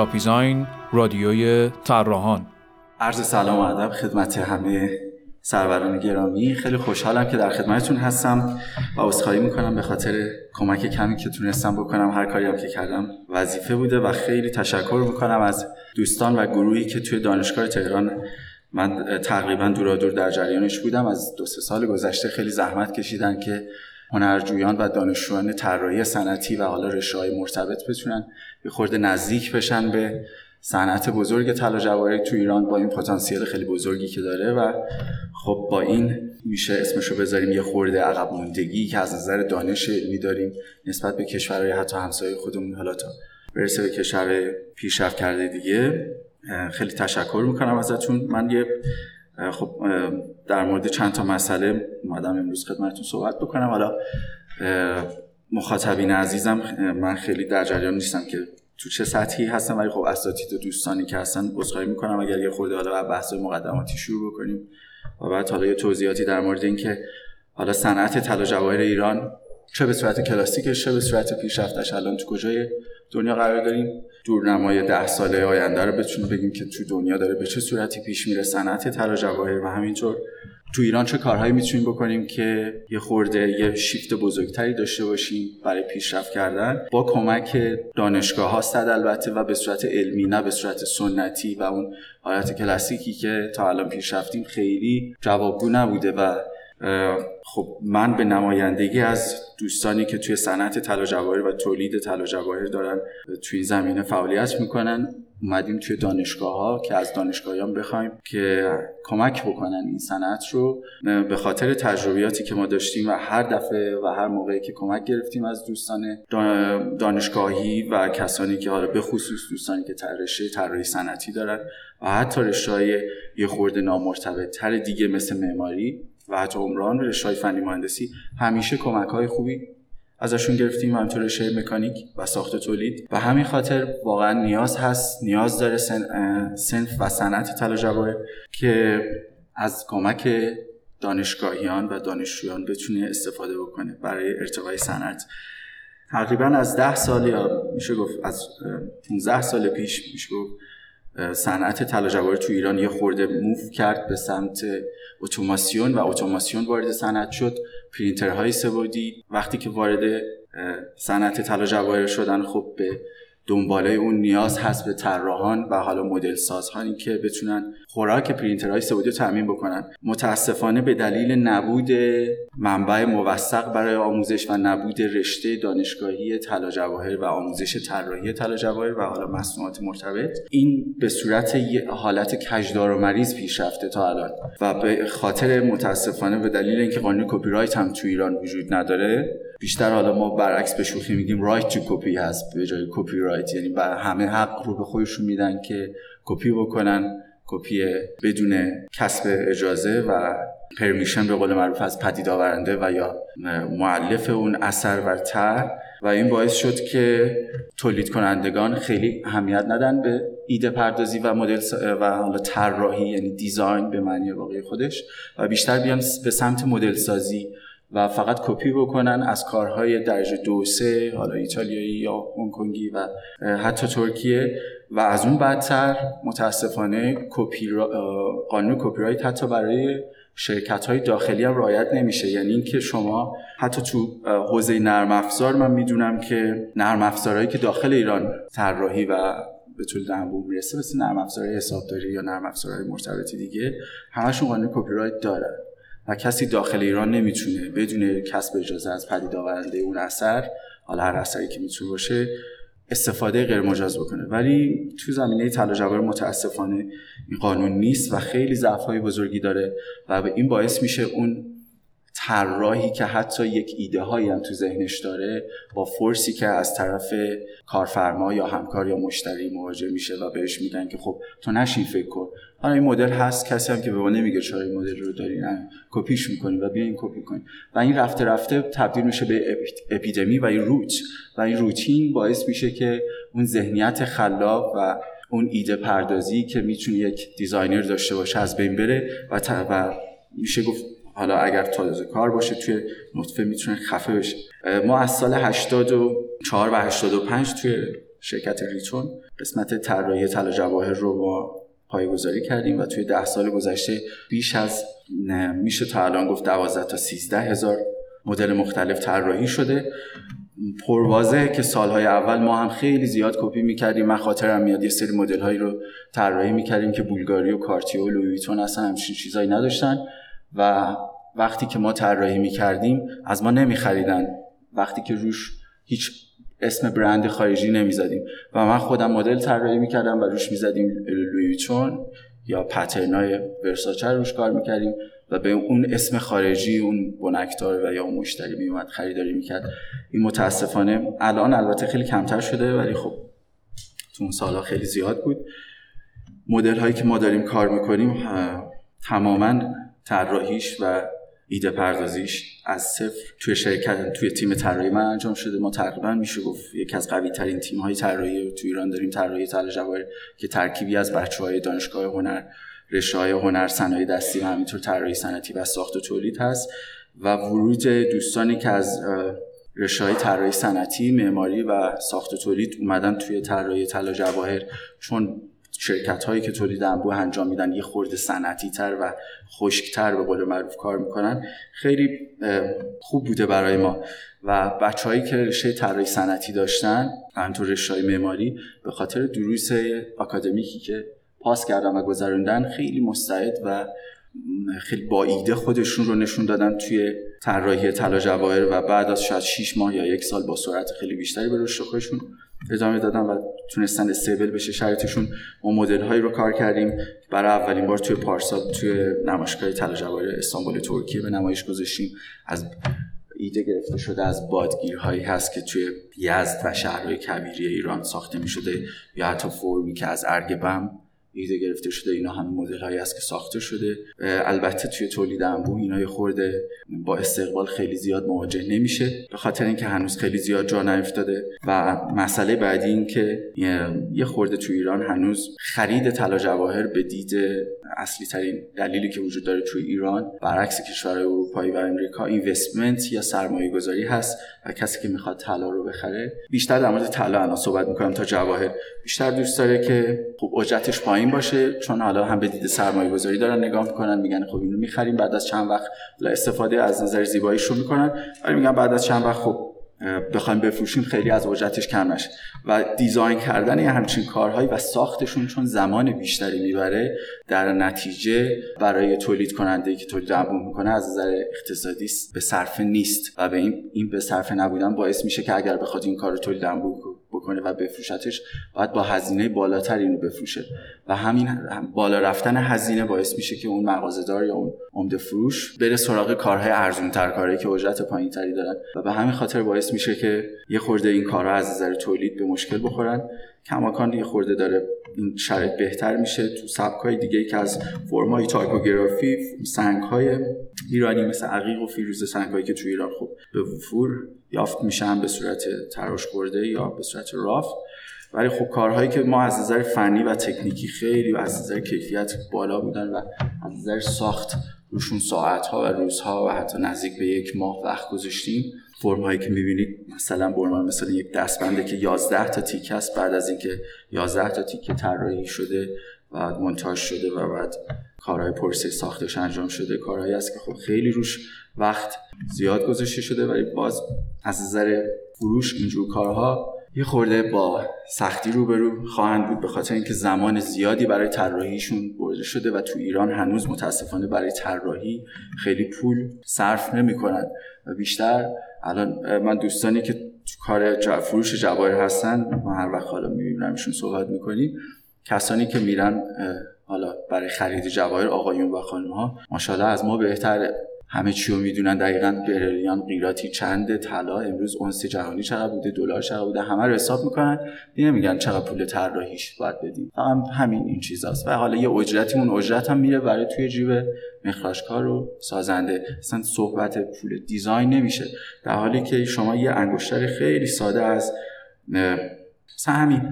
جاپیزاین رادیوی طراحان. عرض سلام و ادب خدمت همه سروران گرامی. خیلی خوشحالم که در خدمتتون هستم و عذرخواهی می‌کنم به خاطر کمک کمی که تونستم بکنم. هر کاری هم که کردم وظیفه بوده و خیلی تشکر می‌کنم از دوستان و گروهی که توی دانشگاه تهران من تقریبا دورادور در جریانش بودم. از دو سه سال گذشته خیلی زحمت کشیدن که هنرجویان و دانشجویان طراحی صنعتی و حالا رشته‌های مرتبط بتونن یه خورده نزدیک بشن به صنعت بزرگ طلا جواهری تو ایران با این پتانسیل خیلی بزرگی که داره و خب با این میشه اسمشو بذاریم یه خورده عقب موندگی که از نظر دانش علمی داریم نسبت به کشورهای حتی همسایه خودمون. حالا تا برسه به کشور پیشرفت کرده دیگه خیلی تشکر می‌کنم ازتون. من یه خب در مورد چند تا مسئله اومدم امروز خدمتتون صحبت بکنم. حالا مخاطبین عزیزم من خیلی در جریان نیستم که تو چه سطحی هستن ولی خب اساتید و دوستانی که هستن عذرخواهی می‌کنم. اگر یه خورده حالا بحث مقدماتی شروع بکنیم و بعد حالا یه توضیحاتی در مورد اینکه حالا صنعت طلا جواهر ایران چه به صورت کلاسیکش چه به صورت پیشرفتش. الان تو کجای دنیا قرار داریم؟ دورنمای ده ساله آینده رو بتونیم بگیم که تو دنیا داره به چه صورتی پیش میره صنعت طلا جواهر و همینطور. تو ایران چه کارهایی می‌تونیم بکنیم که یه خورده یه شیفت بزرگتری داشته باشیم برای پیشرفت کردن؟ با کمک دانشگاه ها صد البته و به صورت علمی نه به صورت سنتی و اون حالت کلاسیکی که تا الان پیش رفتیم خیلی جوابگو نبوده و خب من به نمایندگی از دوستانی که توی صنعت طلا و تولید طلا جواهر دارن توی این زمینه فعالیت می‌کنن اومدیم توی دانشگاه ها که از دانشگاهیان بخوایم که کمک بکنن این صنعت رو. به خاطر تجربیاتی که ما داشتیم و هر دفعه و هر موقعی که کمک گرفتیم از دوستان دانشگاهی و کسانی که حالا به خصوص دوستانی که رشته طراحی صنعتی دارن و حتی رشته یه خورده نامرتبط تر دیگه مثل معماری و حتی عمران رشته فنی مهندسی همیشه کمک های خوبی ازشون گرفتیم همینطور رشته مکانیک و ساخت تولید. و همین خاطر واقعا نیاز هست نیاز داره سن، سنف و صنعت طلا جواهر که از کمک دانشگاهیان و دانشجویان بتونه استفاده بکنه برای ارتقای صنعت. تقریبا از ده سال یا میشه گفت از 15 سال پیش میشه گفت صنعت طلا جواهر تو ایران یه خورده move کرد به سمت اتوماسیون و اتوماسیون وارد صنعت شد. پرینترهای سه‌بعدی وقتی که وارد صنعت طلا جواهر شدن خب به دنباله اون نیاز هست به طراحان و حالا مدل سازهایی که بتونن خوراک پرینترهای سه‌بعدی رو تامین بکنن. متاسفانه به دلیل نبود منبع موثق برای آموزش و نبود رشته دانشگاهی طلا و آموزش طراحی طلا و حالا مصنوعات مرتبط این به صورت حالت کج‌دار و مریز پیش رفته تا الان. و به خاطر متاسفانه به دلیل اینکه قانون کپی رایت هم تو ایران وجود نداره بیشتر حالا ما برعکس به شوخی میگیم right to copy هست به جای کپی رایت یعنی بر همه حق رو به خودشون میدن که کپی بکنن کپی بدون کسب اجازه و پرمیشن به قول معروف از پدید آورنده و یا معلف اون اثر و تر و این باعث شد که تولید کنندگان خیلی اهمیت ندن به ایده پردازی و مدل و حالا طراحی یعنی دیزاین به معنی واقعی خودش و بیشتر بیان به سمت مدل سازی و فقط کپی بکنن از کارهای درجه دو سه حالا ایتالیایی یا هنگکنگی و حتی ترکیه. و از اون بدتر متاسفانه کپی قانون کپی رایت حتی برای شرکت های داخلی هم رعایت نمیشه. یعنی اینکه شما حتی تو حوزه نرم افزار من می‌دونم که نرم افزارهایی که داخل ایران طراحی و به تولید انبوه می‌رسه مثل نرم افزارهای حسابداری یا نرم افزارهای مرتبطی دیگه همشون قانون کپی رایت دارن. و کسی داخل ایران نمی‌تونه بدون کسب اجازه از پدید آورنده اون اثر حالا هر اثری که می‌تونه باشه استفاده غیر مجاز بکنه. ولی تو زمینه طلا جواهر متاسفانه این قانون نیست و خیلی ضعف بزرگی داره و این باعث میشه اون طراحی که حتی یک ایده هایی هم تو ذهنش داره با فورسی که از طرف کارفرما یا همکار یا مشتری مواجه میشه و بهش میگن که خب تو نشین فکر کن. حالا این مدل هست کسی هم که به ما نمیگه چرا این مدل رو داری نه کپیش می‌کنی و بیا این کپی کنی و این رفته رفته تبدیل میشه به اپیدمی و این روت. و این روتین باعث میشه که اون ذهنیت خلاق و اون ایده پردازی که می‌تونه یک designer داشته باشه از بین بره و, و میشه گفت حالا اگر تازه کار باشه توی نطفه می‌تونه خفه بشه. ما از سال 84 و 85 توی شرکت ریتون قسمت طراحی طلا جواهر رو پایه‌گذاری کردیم و توی ده سال گذشته بیش از میشه تا الان گفت 12 تا 13 هزار مدل مختلف طراحی شده. پروازه که سالهای اول ما هم خیلی زیاد کپی می‌کردیم. من خاطرم میاد یه سری مدل رو طراحی می‌کردیم که بولگاری و کارتیو و لویتون اصلا همچین چیزایی نداشتن و وقتی که ما طراحی می‌کردیم از ما نمیخریدن. وقتی که روش هیچ اسم برند خارجی نمی‌زدیم. و من خودم مدل طراحی می‌کردم و روش می‌زدیم لویتون یا پترنای ورساچه روش کار می‌کردیم و به اون اسم خارجی اون بنکدار و یا اون مشتری میومد خریداری می‌کرد. این متاسفانه الان البته خیلی کمتر شده ولی خب تو اون سالها خیلی زیاد بود. مدل هایی که ما داریم کار می‌کنیم تماما طراحیش و ایده پردازیش از صفر توی شرکت توی تیم طراحی من انجام شده. ما تقریبا میشه گفت یکی از قوی ترین تیم های طراحی تو ایران داریم طراحی طلا جواهر که ترکیبی از بچه های دانشگاه هنر رشته های هنر صنایع دستی و همینطور طراحی صنعتی و ساخت و تولید هست و ورود دوستانی که از رشته های طراحی صنعتی معماری و ساخت و تولید اومدن توی طراحی طلا جواهر. چون شرکت هایی که تولید انبوه انجام میدن یه خورده صنعتی تر و خشکتر به قول معروف کار می‌کنن خیلی خوب بوده برای ما. و بچههایی که رشته طراحی صنعتی داشتن همینطور رشته معماری به خاطر دروس آکادمیکی که پاس کردن و گذروندن خیلی مستعد و خیلی با ایده خودشون رو نشون دادن توی طراحی طلا جواهر و بعد از شاید 6 ماه یا یک سال با سرعت خیلی بیشتری به رشد خودشون ادامه دادن و تونستن استیبل بشه. شرایطشون ما مدل هایی رو کار کردیم. برای اولین بار توی پارسال توی نمایشگاه طلا جواهر استانبول ترکیه به نمایش گذاشتیم. از ایده گرفته شده از بادگیرهایی هست که توی یزد و شهرهای کبیری ایران ساخته می شده یا حتی فرمی که از ارگبم ایده گرفته شده اینا همه مدل هایی است که ساخته شده. البته توی تولید انبوه اینا خورده با استقبال خیلی زیاد مواجه نمیشه. به خاطر اینکه هنوز خیلی زیاد جا نیفتاده. و مسئله بعدی این که یه خورده توی ایران هنوز خرید طلا جواهر به دید اصلی ترین دلیلی که وجود داره توی ایران برعکس کشورهای اروپایی و امریکا اینوستمنت یا سرمایه گذاری هست و کسی که می‌خواد طلا رو بخره بیشتر در مورد طلا الان صحبت می‌کنم تا جواهر. بیشتر دوست داره که خب اجرتش پایین باشه چون حالا هم به دید سرمایه گذاری دارن نگاه می‌کنن میگن خب اینو می‌خریم بعد از چند وقت استفاده از نظر زیباییش رو می‌کنن. ولی میگن بعد از چند وقت خب بخوایم بفروشیم خیلی از اجرتش کم نشه. و دیزاین کردن یه همچین کارهایی و ساختشون چون زمان بیشتری می‌بره در نتیجه برای تولید کننده که تولید انبوه می‌کنه از نظر اقتصادی به صرفه نیست. و به این این به صرفه نبودن باعث میشه که اگر بخواد این کار رو تولید انبوه بکنه و بفروشتش باید با هزینه بالاتر اینو بفروشه. و همین بالا رفتن هزینه باعث میشه که اون مغازه‌دار یا اون عمده فروش بره سراغ کارهای ارزون تر کارهایی که اجرت پایین تری دارن. و به همین خاطر باعث میشه که یه خورده این کارها از نظر تولید به مشکل بخورن. کماکان یه خورده داره این شرایط بهتر میشه تو سبکای دیگه که از فرمای تایپوگرافی سنگهای ایرانی مثل عقیق و فیروزه سنگهایی که تو ایران خب به وفور یافت میشن به صورت تراش برده یا به صورت رافت. ولی خب کارهایی که ما از نظر فنی و تکنیکی خیلی و از نظر کیفیت بالا بودن و از نظر ساخت روشون ساعتها و روزها و حتی نزدیک به یک ماه وقت گذاشتیم فرم هایی که می‌بینید مثلا برمان مثلا یک دستبنده که 11 تا تیکه است بعد از اینکه 11 تا تیکه طراحی شده و مونتاژ شده و بعد کارهای پرسه ساختش انجام شده کارهایی است که خب خیلی روش وقت زیاد گذاشته شده ولی باز از نظر فروش اینجور کارها یه خورده با سختی روبرو خواهند بود به خاطر اینکه زمان زیادی برای طراحیشون برده شده و تو ایران هنوز متاسفانه برای طراحی خیلی پول صرف نمی‌کنن. و بیشتر الان من دوستانی که تو کار فروش جواهر هستن ما هر وقت حالا میبینمشون صحبت می‌کنیم کسانی که میرن حالا برای خرید جواهر آقایون و خانم ها ماشاءالله از ما بهتر همه چی رو می‌دونن. دقیقا بریلیان قیراتی چنده طلا امروز اونس جهانی چقدر بوده دلار چقدر بوده همه رو حساب می‌کنن. نمیگن چقدر پول طراحیش باید بدیم. فقط همین این چیزاست. و حالا یه اجرتی اون اجرت هم میره برای توی جیب مخراجکار و سازنده. اصلا صحبت پول دیزاین نمیشه. در حالی که شما یه انگشتر خیلی ساده از مثلا همین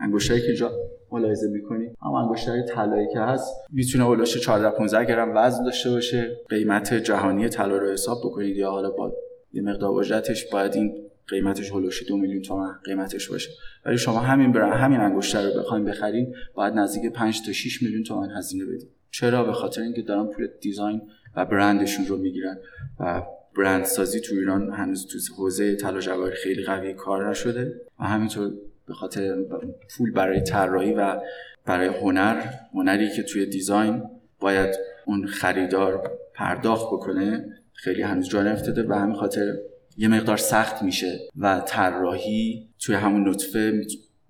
انگشتری که اینجا ملاحظه می‌کنید هم انگشتر طلایی که هست می‌تونه اولش 14 15 گرم وزن داشته باشه قیمت جهانی طلا رو حساب بکنید یا حالا با یه مقدار اجرتش باید این قیمتش هلوشی دو میلیون تومن قیمتش باشه. ولی شما همین برند همین انگشتر رو بخواید بخرین باید نزدیک 5 تا 6 میلیون تومن هزینه بدید چرا؟ به خاطر اینکه دارن پول دیزاین و برندشون رو می‌گیرن و برند سازی تو ایران هنوز تو حوزه طلا جواهر خیلی قوی کار نشده و همینطور به خاطر پول برای طراحی و برای هنر هنری که توی دیزاین باید اون خریدار پرداخت بکنه خیلی هنوز جا نیفتاده و همین خاطر یه مقدار سخت میشه و طراحی توی همون نطفه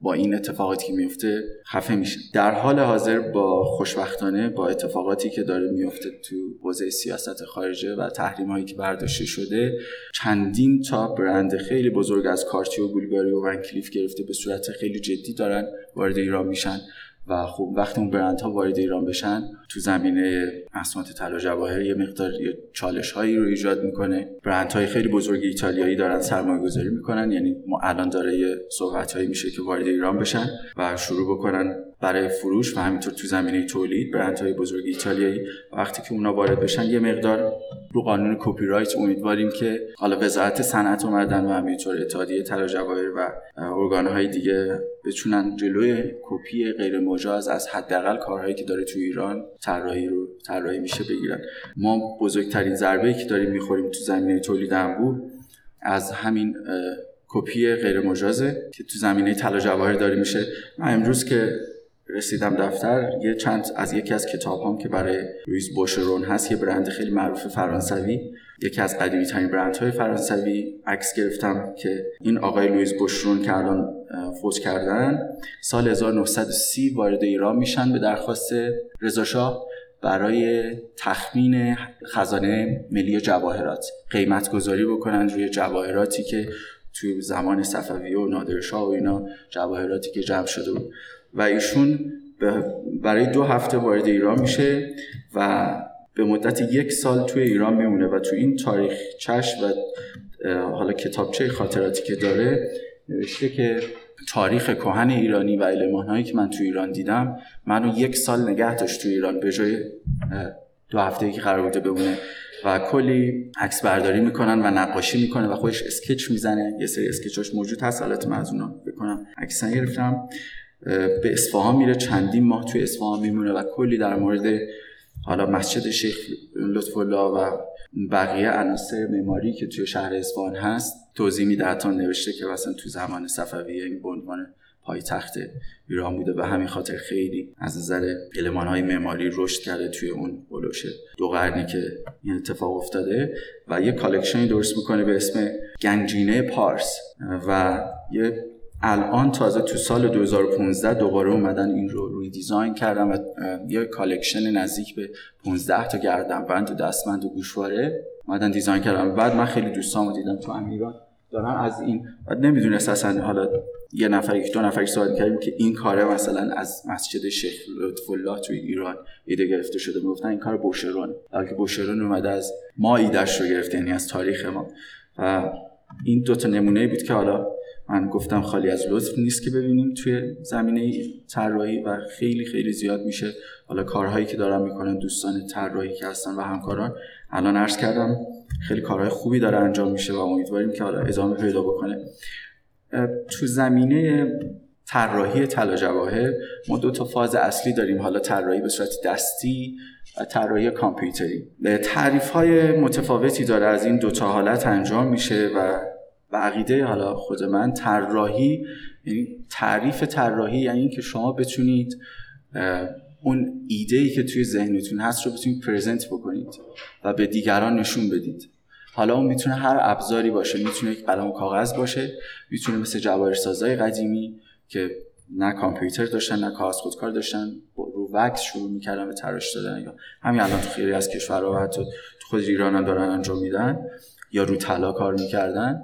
با این اتفاقاتی که میفته خفه میشه. در حال حاضر با خوشبختانه با اتفاقاتی که داره میفته تو حوزه سیاست خارجه و تحریم هایی که برداشته شده چندین تا برند خیلی بزرگ از کارتی و بولگاری و ونکلیف گرفته به صورت خیلی جدی دارن وارد ایران میشن. و خب وقتی اون برندها وارد ایران بشن تو زمینه مصنوعات طلا جواهر یه مقدار چالش هایی رو ایجاد می‌کنه. برندهای خیلی بزرگ ایتالیایی دارن سرمایه گذاری می‌کنن یعنی ما الان داره یه صحبت هایی میشه که وارد ایران بشن و شروع بکنن برای فروش و همینطور تو زمینه تولید برندهای بزرگ ایتالیایی. وقتی که اونا وارد بشن یه مقدار رو قانون کپی رایت امیدواریم که حالا وزارت صنعت اومدن و همینطور اتحادیه طلا جواهر و ارگانهای دیگه بتونن جلوی کپی غیر مجاز از حداقل کارهایی که داره تو ایران طراحی رو طراحی میشه بگیرن. ما بزرگترین ضربه که داریم می‌خوریم تو زمینه تولید انبوه از همین کپی غیر مجازه که تو زمینه طلا جواهر داره میشه. من امروز که رسیدم دفتر یه چند از یکی از کتاب هم که برای رویز بوشرون هست یه برند خیلی معروف فرانسوی یکی از قدیمی ترین برند های فرانسوی عکس گرفتم که این آقای لویز بوشرون که الان فوت کردن سال 1930 وارد ایران میشن به درخواست رضا برای تخمین خزانه ملی جواهرات. قیمت گذاری بکنن روی جواهراتی که توی زمان صفوی و نادرشاه و اینا جواهراتی که جمع شده بود. و ایشون برای دو هفته وارد ایران میشه و به مدت یک سال توی ایران میمونه و تو این تاریخ چش و حالا کتابچه خاطراتی که داره نوشته که تاریخ کهن ایرانی و هایی که من تو ایران دیدم منو یک سال نگه داشت تو ایران به جای دو هفته که قرار بوده بمونه و کلی عکس برداری می‌کنن و نقاشی می‌کنه و خودش اسکچ می‌زنه. یه سری اسکچاش موجود هست حالت من از اونا بکنم. عکس گرفتم. به اصفهان میره چندین ماه توی اصفهان میمونه و کلی در مورد حالا مسجد شیخ لطف الله و بقیه عناصر معماری که توی شهر اصفهان هست توضیح میده. حتی نوشته که مثلا تو زمان صفویه این به پای تخت ایران بوده. و همین خاطر خیلی از نظر علمان های معماری رشد کرده توی اون بلوشه دو قرنی که این اتفاق افتاده و یه collection ی درست می‌کنه به اسم گنجینه پارس و یه الان تازه تو سال 2015 دوباره اومدن این رو redesign کردن و یه collection نزدیک به 15 تا گردنبند و دستبند و گوشواره اومدن design کردن. بعد من خیلی دوستامو دیدم تو ایران دارن از این بعد نمی‌دونست اصلا حالا یه نفر یک دو نفر صحبت کردیم که این کاره مثلا از مسجد شیخ لطف الله توی ایران ایده گرفته شده. می‌گفتن این کار بوشرون بلکه بوشرون اومده از ما ایدهش رو گرفته یعنی از تاریخ ما. و این دو تا نمونه بود که حالا من گفتم خالی از لطف نیست که ببینیم توی زمینه طراحی و خیلی خیلی زیاد میشه. حالا کارهایی که دارن می‌کنن دوستان طراحی که هستن و همکاران. الان عرض کردم خیلی کارهای خوبی داره انجام میشه و امیدواریم که حالا ادامه پیدا بکنه. تو زمینه طراحی طلا جواهر ما دو تا فاز اصلی داریم. حالا طراحی به صورت دستی و طراحی کامپیوتری. تعریف های متفاوتی داره. از این دو تا حالت انجام میشه و و عقیده حالا خود من طراحی یعنی تعریف طراحی یعنی اینکه شما بتونید اون ایده ای که توی ذهنتون هست رو بتونید پرزنت بکنید و به دیگران نشون بدید. حالا اون می‌تونه هر ابزاری باشه. می‌تونه یک قلم و کاغذ باشه. می‌تونه مثل جواهرسازای قدیمی که نه کامپیوتر داشتن نه کاغذ خودکار داشتن رو wax شروع می‌کردن به تراش دادن یا همین الان تو خیلی از کشورها و حتی تو خود ایران دارن انجام میدن یا رو طلا کار می‌کردن.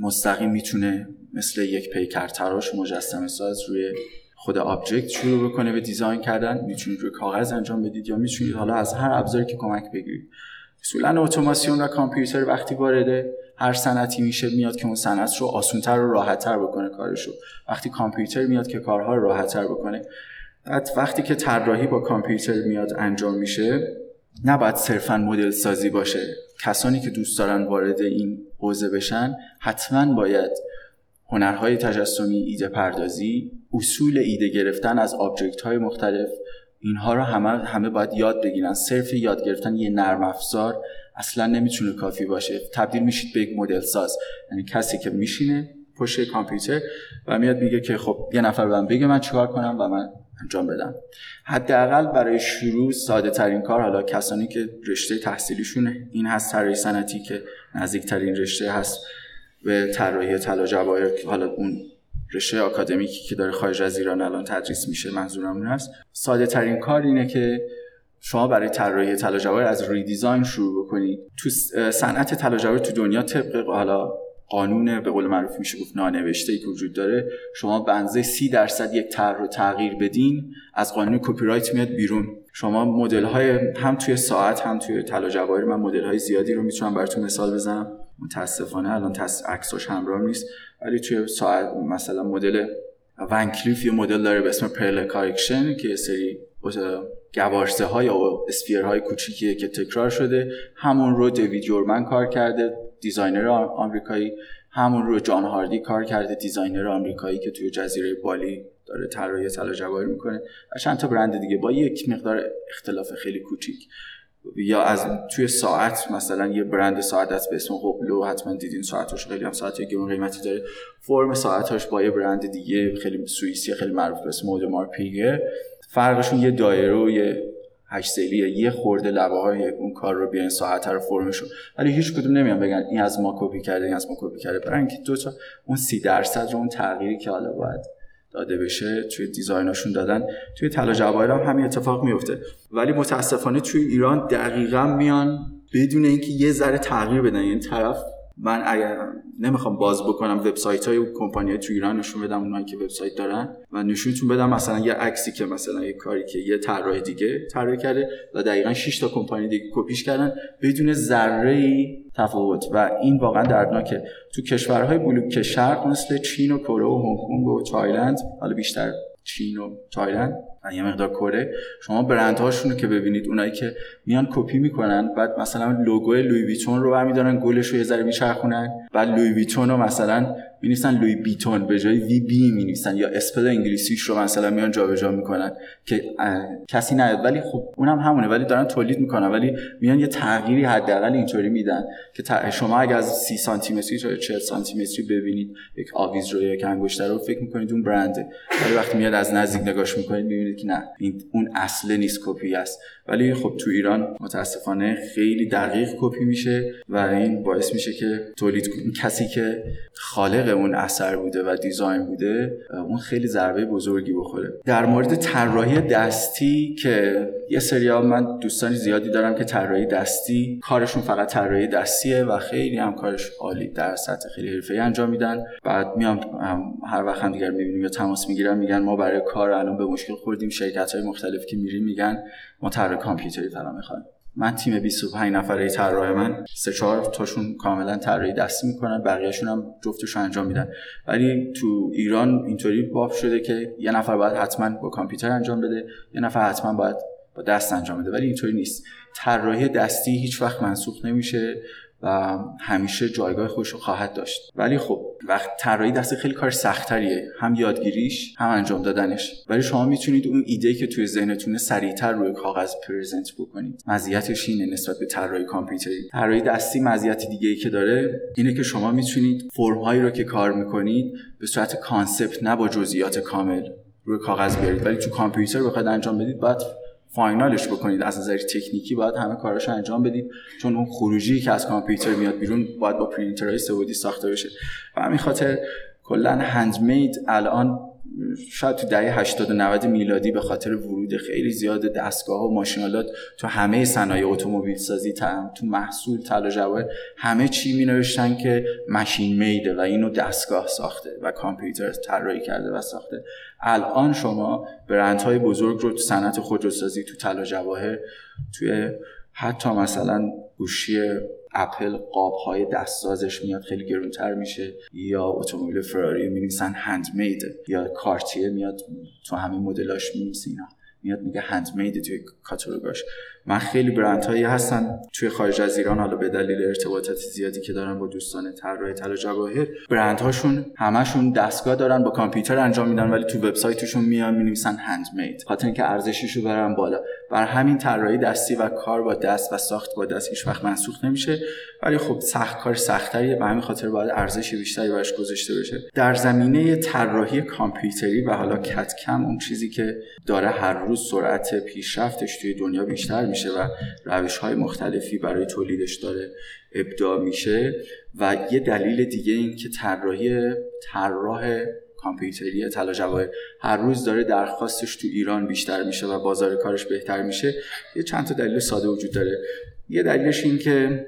مستقیم می‌تونه مثل یک پیکر تراش مجسمه ساز روی خود object شروع بکنه به design کردن. می‌تونید روی کاغذ انجام بدید یا می‌تونید حالا از هر ابزاری که کمک بگیرید. اصولا اتوماسیون و کامپیوتر وقتی وارد هر صنعتی میشه میاد که اون صنعت رو آسونتر و راحتتر بکنه کارشو. وقتی کامپیوتر میاد که کارها رو راحتتر بکنه. وقتی که طراحی با کامپیوتر میاد انجام میشه نباید صرفا مدل سازی باشه. کسانی که دوست دارن وارد این حوزه بشن حتما باید هنرهای تجسمی ایده پردازی اصول ایده گرفتن از آبجکت های مختلف اینها رو همه همه باید یاد بگیرن. صرف یاد گرفتن یه نرم افزار اصلا نمی‌تونه کافی باشه. تبدیل میشید به یک مدل ساز یعنی کسی که میشینه پشت کامپیوتر و میاد میگه که خب یه نفر بهم بگه من چیکار کنم و من انجام بدم حداقل برای شروع ساده ترین کار حالا کسانی که رشته تحصیلیشون این هست طراحی صنعتی که نزدیکترین رشته هست به طراحی طلا جواهر حالا اون رشته آکادمیکی که داره خارج از ایران الان تدریس میشه منظورم اون هست. ساده ترین کار اینه که شما برای طراحی طلا جواهر از redesign شروع بکنید. تو صنعت طلا جواهر تو دنیا طبق حالا قانون به قول معروف میشه گفت نانوشته ای که وجود داره. شما بنزه سی درصد یک طرح رو تغییر بدین از قانون کپی رایت میاد بیرون. شما مدل های هم توی ساعت هم توی طلا جواهر من مدل های زیادی رو می‌تونم براتون مثال بزنم. متاسفانه الان عکسش همراه نیست. ولی توی ساعت مثلا مدل Van Cleef یه مدل داره به اسم pearl collection که سری گوارسه های یا sphere های کوچیکیه که تکرار شده. همون رو David Yurman کار کرده. designer آمریکایی. همون رو John Hardy کار کرده designer آمریکایی که توی جزیره بالی داره طراحی طلا جواهر می‌کنه. و چند تا برند دیگه. با یک مقدار اختلاف خیلی کوچیک. یا از توی ساعت مثلا یه برند ساعت هست به اسم قبلو حتما دیدین ساعتش. خیلی هم ساعت گرون قیمتی داره. فرم ساعتش با یه برند دیگه. خیلی سوئیسی خیلی معروف به اسم اودمار پیگه. فرقشون یه دایره و یه هشت سیلی یه خورده لبه های اون کار رو بیان ساعت رو فرمشون ولی هیچ کدوم نمیان بگن این از ما کپی کرده این از ما کپی کرده. برای اینکه دو تا اون سی درصد رو اون تغییری که حالا باید داده بشه توی دیزایناشون دادن توی طلا جواهر هم همین اتفاق میفته. ولی متاسفانه توی ایران دقیقا میان بدون اینکه یه ذره تغییر بدن. یعنی طرف من اگر نمی‌خوام باز بکنم وبسایت های کمپانی تو ایران نشون بدم اونایی که وبسایت دارن و نشونتون بدم مثلا یه عکسی که مثلا یه کاری که یه طراح دیگه طراحی کرده و دقیقا 6 تا کمپانی دیگه کپیش کردن بدون ذره تفاوت. و این واقعا دردناکه. تو کشورهای بلوک شرق مثل چین و کره و هنگ کنگ و تایلند حالا بیشتر چین و تایلند یه مقدار کره. شما برندهاشون رو که ببینید اونایی که میان کپی می‌کنن بعد مثلا لوگو Louis Vuitton رو برمیدارن گلش رو یه ذره میچرخونن بعد Louis Vuitton رو مثلا می‌نویسن Louis Bitton به جای V B می‌نویسن یا spell انگلیسیش رو مثلا میان جابجا می‌کنن که کسی نیاد ولی خب اونم همونه. ولی دارن تولید می‌کنن. ولی میان یه تغییری حداقل اینطوری میدن که شما اگه از 30 سانتی متری تا 40 سانتی متری ببینید یک آویز رو یا انگشتر رو فکر می‌کنید اون برنده ولی وقتی میاد از نزدیک نگاش می‌کنید می‌بینید که نه این اون اصل نیست کپی است. ولی خب تو ایران متاسفانه خیلی دقیق کپی میشه و این باعث میشه که تولید کسی که خالق اون اثر بوده و دیزاین بوده اون خیلی ضربه بزرگی بخوره. در مورد طراحی دستی که یه سری من دوستانی زیادی دارم که طراحی دستی کارشون فقط طراحی دستیه و خیلی هم کارش عالی در سطح خیلی حرفه‌ای انجام میدن. بعد میام هر وقت هم دیگر می‌بینیم یا تماس می‌گیرم میگن ما برای کار الان به مشکل خوردیم شرکت های مختلف که میریم میگن ما طراح کامپیوتری فقط می‌خوایم. من تیم 25 نفره طراح من سه چهار تاشون کاملا طراحی دستی می‌کنن بقیهشون هم جفتش انجام میدن. ولی تو ایران اینطوری باب شده که یه نفر باید حتما با کامپیوتر انجام بده یه نفر حتما باید با دست انجام بده ولی اینطوری نیست. طراحی دستی هیچ وقت منسوخ نمیشه. و همیشه جایگاه خودش رو خواهد داشت. ولی خب وقت طراحی دستی خیلی کار سخت‌تریه هم یادگیریش هم انجام دادنش. ولی شما می‌تونید اون ایده که توی ذهنتونه سریعتر روی کاغذ present بکنید. مزیتش اینه نسبت به طراحی کامپیوتری. طراحی دستی مزیت دیگه ای که داره اینه که شما می‌تونید فرم هایی رو که کار می‌کنید به صورت concept نه با جزئیات کامل روی کاغذ بیارید. ولی تو کامپیوتر بخواید انجام بدید باید فاینالش بکنید. از نظر تکنیکی باید همه کاراشو انجام بدید. چون اون خروجی که از کامپیوتر میاد بیرون باید با پرینترهای سه‌بعدی ساخته بشه. و همین خاطر کلا هندمید الان شاید تو دهه 80 و 90 میلادی به خاطر ورود خیلی زیاد دستگاه و ماشینالات تو همه صنایع اتومبیل سازی تو محصول طلا جواهر همه چی می نوشتن که ماشین میده و اینو دستگاه ساخته و کامپیوتر طراحی کرده و ساخته. الان شما برندهای بزرگ رو تو صنعت خودروسازی تو طلا جواهر توی حتی مثلا گوشی اپل قاب های دستسازش میاد خیلی گرونتر میشه. یا اتومبیل فراری می هند مید یا کارتیه میاد تو همین مدلاش می اینا. میاد میگه هندمید توی کاتالوگاش. من خیلی برند هایی هستن. توی خارج از ایران حالا به دلیل ارتباطات زیادی که دارن با دوستان طراح طلا جواهر برند هاشون همشون دستگاه دارن با کامپیوتر انجام میدن ولی تو وبسایتشون میان می‌نویسن هندمید خاطر اینکه ارزشش برن بالا. بر همین طراحی دستی و کار با دست و ساخت با دست هیچ وقت منسوخ نمیشه. ولی خب سخت کار سختتریه به همین خاطر باید ارزش بیشتری براش گذاشته بشه. در زمینه طراحی کامپیوتری و حالا کت کم اون چیزی که داره هر روز سرعت پیشرفتش توی دنیا بیشتر میشه. و روش های مختلفی برای تولیدش داره ابداع میشه و یه دلیل دیگه این که طراحی طراح کامپیوتری طلا جواهر هر روز داره درخواستش تو ایران بیشتر میشه و بازار کارش بهتر میشه یه چند تا دلیل ساده وجود داره. یه دلیلش این که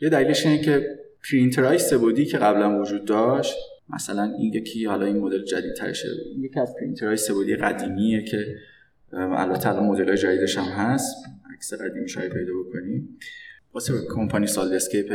یه دلیلش اینه که پرینترهای سه‌بعدی که قبلا وجود داشت مثلا این یکی حالا این مدل جدیدترشه یکی از پرینترهای سه‌بعدی قدیمیه که البته الان مدل جدیدش هم هست. عکس قدیمی شاید پیدا بکنیم واسه کمپانی Solidscape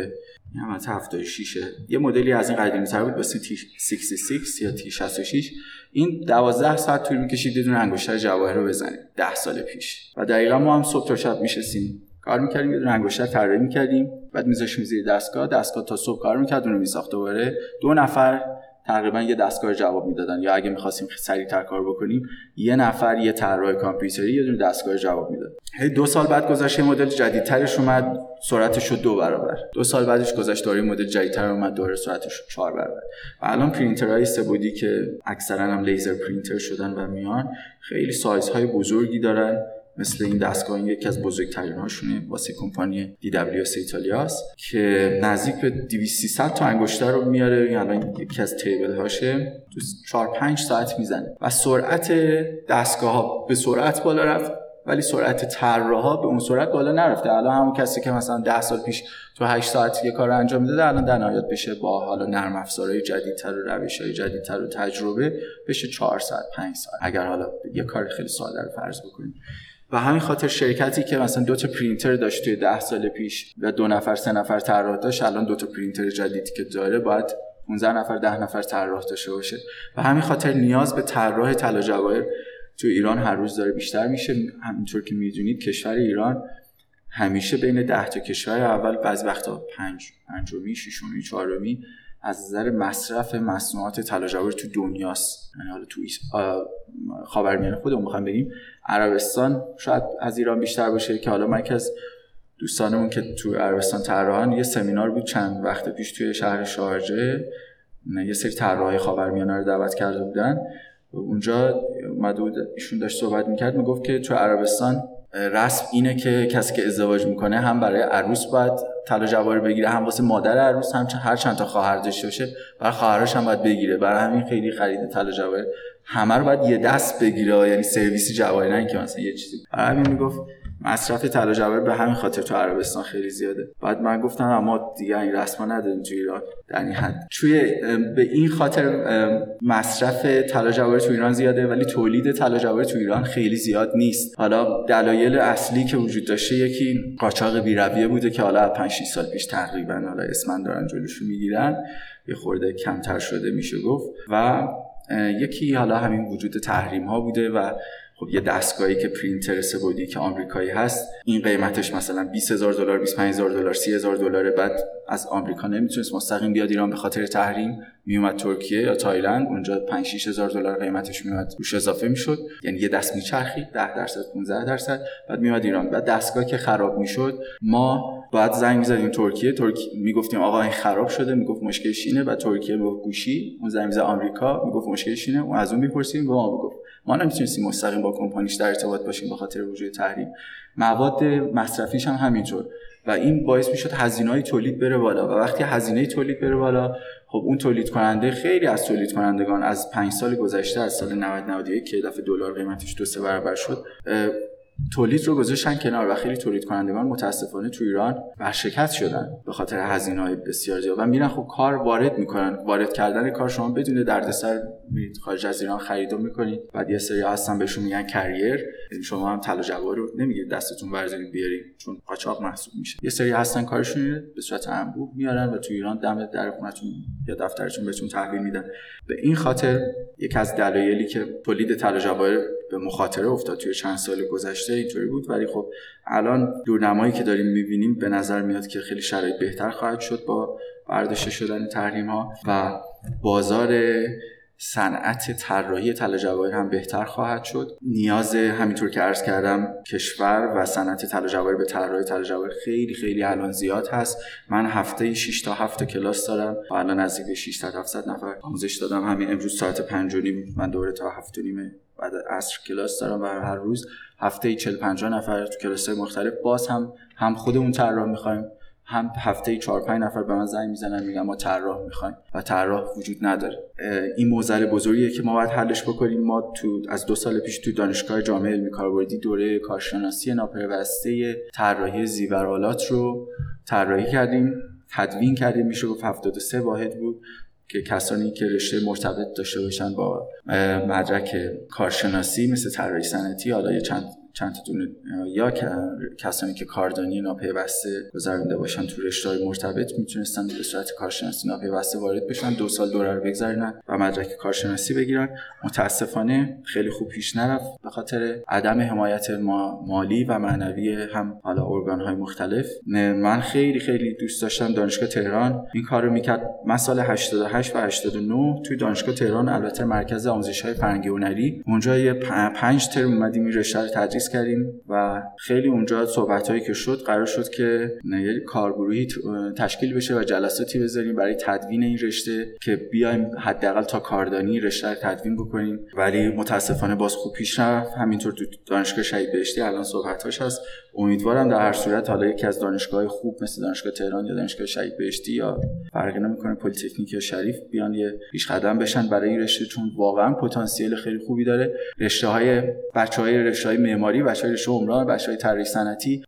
هم 76 یه مدلی از این قدیمی تر بود واسه تی 66 یا تی 66 این 12 ساعت طول می‌کشید یه دونه انگشتر جواهر رو بزنید. 10 سال پیش. و دقیقا ما هم صبح تا شب میشستیم. کار می‌کردیم یه دونه انگشتر طراحی می‌کردیم. بعد میذاشیم زیر دستگاه. دستگاه تا صبح کار می‌کرد اونو میساخت دوباره. دو نفر تقریبا یه دستگاه جواب می‌دادن. یا اگه می‌خواستیم سریعتر کار بکنیم یه نفر یه طراح کامپیوتری یه دونه دستگاه جواب می‌داد. هی دو سال بعد گذشت مدل جدیدترش اومد سرعتش دو برابر. دو سال بعدش گذشت دوره مدل جدیدتر اومد دوره سرعتش شد چهار برابر. و الان پرینترهای سبودی که اکثرا هم لیزر پرینتر شدن و میان. خیلی سایزهای بزرگی دارن. مثل این دستگاه یکی از بزرگترین هاشونه واسه کمپانی DWS ایتالیاست که نزدیک به 200 تا انگشتر رو میاره. الان یکی از تیبل هاشه. تو 4 5 ساعت می‌زنه. و سرعت دستگاه ها به سرعت بالا رفت ولی سرعت طراحا به اون سرعت بالا نرفته. الان همون کسی که مثلا 10 سال پیش تو 8 ساعت یه کار انجام می‌داده الان در نهایت بشه با حالا نرم افزارهای جدیدتر و روش‌های جدیدتر و تجربه بشه 4 ساعت 5 ساعت. اگر حالا یه کار خیلی ساده رو فرض بکنیم. و همین خاطر شرکتی که مثلا دو تا پرینتر داشت توی ده سال پیش و دو نفر سه نفر طراح داشت الان دو تا پرینتر جدیدی که داره باید 15 نفر ده نفر طراح داشته باشه. و همین خاطر نیاز به طراح طلا جواهر تو ایران هر روز داره بیشتر میشه. همینطور که می‌دونید کشور ایران همیشه بین ده تا کشور اول بعضی وقتا پنج پنجمی ششمی چهارمی از نظر مصرف مصنوعات طلا تو دنیاست. یعنی حالا تو خاورمیانه خودمون می‌خوام بگیم عربستان شاید از ایران بیشتر باشه که حالا من از دوستانمون که تو عربستان طراحان یه سمینار بود چند وقت پیش توی شهر شارجه. یه سری طراحای خاورمیانه رو دعوت کرده بودن. اونجا اومده بود ایشون داشت صحبت می‌کرد می‌گفت که تو عربستان رسم اینه که کسی که ازدواج می‌کنه هم برای عروس باید طلا جواهر بگیره هم واسه مادر عروس هم هر چند تا خواهر داشته باشه برای خواهرش هم باید بگیره. برای همین خیلی خرید طلا جواهر. همه رو باید یه دست بگیره یعنی سرویس جواهر نه اینکه مثلا یه چیزی. برای همین می‌گفت مصرف طلا جواهر به همین خاطر تو عربستان خیلی زیاده. بعد من گفتم اما دیگه این رسما نداریم تو ایران. در این حد. توی به این خاطر مصرف طلا جواهر تو ایران زیاده ولی تولید طلا جواهر تو ایران خیلی زیاد نیست. حالا دلایل اصلی که وجود داشته یکی قاچاق بیرویه بوده که حالا 5 6 سال پیش تقریبا حالا اسمن دارن جلوشو می‌گیرن. یه خورده کمتر شده میشه گفت. و یکی حالا همین وجود تحریم ها بوده و خب یه دستگاهی که پرینتر سبودی که آمریکایی هست این قیمتش مثلا 20000 دلار 25000 دلار 30000 دلار بعد از آمریکا نمی‌تونست مستقیم بیاد ایران به خاطر تحریم میومد ترکیه یا تایلند اونجا 5 6000 دلار قیمتش میومد روش اضافه می‌شد. یعنی یه دست میچرخید 10 درصد 15 درصد بعد میومد ایران. بعد دستگاه که خراب می‌شد ما بعد زنگ می‌زدیم ترکیه. ترکیه می‌گفتیم آقا این خراب شده. می‌گفت مشکلش اینه. و ترکیه می‌گفت گوشی. اون زنگ می‌زد آمریکا. می‌گفت مشکلش اینه. اون از اون می‌پرسیم. به ما می‌گفت. ما نمی‌تونستیم مستقیم با کمپانیش در ارتباط باشیم به خاطر وجود تحریم. مواد مصرفیش هم همینطور. و این باعث می‌شد هزینه تولید بره بالا. و وقتی هزینه تولید بره بالا خب اون تولید کننده خیلی از تولید کنندگان از پنج سال گذشته از سال 90 91 که دفعه دلار قیمتش دو سه برابر شد تولید رو گذاشتن کنار و خیلی تولید کنندگان متاسفانه تو ایران ورشکست شدن به خاطر هزینه های بسیار زیاد و میرن خب کار وارد می‌کنن. وارد کردن کار شما بدون دردسر میرید. خارج از ایران خرید می‌کنید. بعد یه سری هستن بهشون میگن کریر یعنی شما هم طلا جواهر رو نمیگید دستتون ورزید بیارید چون قاچاق محسوب میشه. یه سری هستن کارشون به صورت انبوه میارن و تو ایران دم در خونتون یا دفترتون بهتون تحویل میدن. به این خاطر یک از دلایلی که تولید طلا جواهر به مخاطره افتاد. توی چند سال گذشته اینطوری بود. ولی خب الان دورنمایی که داریم می‌بینیم به نظر میاد که خیلی شرایط بهتر خواهد شد با برداشته شدن تحریم ها و بازار صنعت طراحی طلا جواهر هم بهتر خواهد شد. نیاز همینطور که عرض کردم کشور و صنعت طلا جواهر به طراحی طلا جواهر خیلی خیلی الان زیاد هست. من هفته 6 تا 7 کلاس دارم. و الان نزدیک به 600 700 نفر آموزش دادم. همین امروز ساعت 5 من دوره تا 7 نیم بعد عصر کلاس دارم و هر روز هفته 40 50 نفر تو کلاس مختلف باز هم هم خودمون طراح می‌خوایم هم هفته 4 5 نفر به من زنگ می‌زنن میگن ما طراح می‌خوایم و طراح وجود نداره. این موزل بزرگیه که ما باید حلش بکنیم. ما تو از دو سال پیش تو دانشگاه جامعه علمی کاربردی دوره کارشناسی ناپیوسته طراحی زیورالات رو طراحی کردیم تدوین کردیم. میشه گفت 73 واحد بود. که کسانی که رشته مرتبط داشته باشن با مدرک کارشناسی مثل طراحی صنعتی حالا چند چند تا دونه یا کسانی که کاردانی ناپیوسته گذرونده باشن تو رشته‌های مرتبط می‌تونستن به صورت کارشناسی ناپیوسته وارد بشن دو سال دوره رو بگذرونن و مدرک کارشناسی بگیرن. متاسفانه خیلی خوب پیش نرفت به خاطر عدم حمایت مالی و معنوی هم حالا ارگان مختلف. من خیلی خیلی دوست داشتم دانشگاه تهران. این کار رو می‌کرد من سال 88 و 89 توی دانشگاه تهران البته مرکز آموزش های فرهنگی هنری. اونجا یه پنج ترم اومدیم این رشته رو کردیم و خیلی اونجا صحبت هایی که شد قرار شد که یه کارگروهی تشکیل بشه و جلساتی بذاریم برای تدوین این رشته که بیایم حداقل تا کاردانی رشته رو تدوین بکنیم. ولی متاسفانه باز خوب پیش رفت. همینطور تو دانشگاه شهید بهشتی الان صحبتاش هست. امیدوارم در هر صورت حالا یکی از دانشگاه خوب مثل دانشگاه تهران یا دانشگاه شهید بهشتی یا فرقی نمی‌کنه پلی‌تکنیک یا شریف بیان یه پیش قدم بشن برای این رشته چون واقعا پتانسیل خیلی خوبی داره. رشته های بچه های رشته های رشته عمران بچه های طراحی صنعتی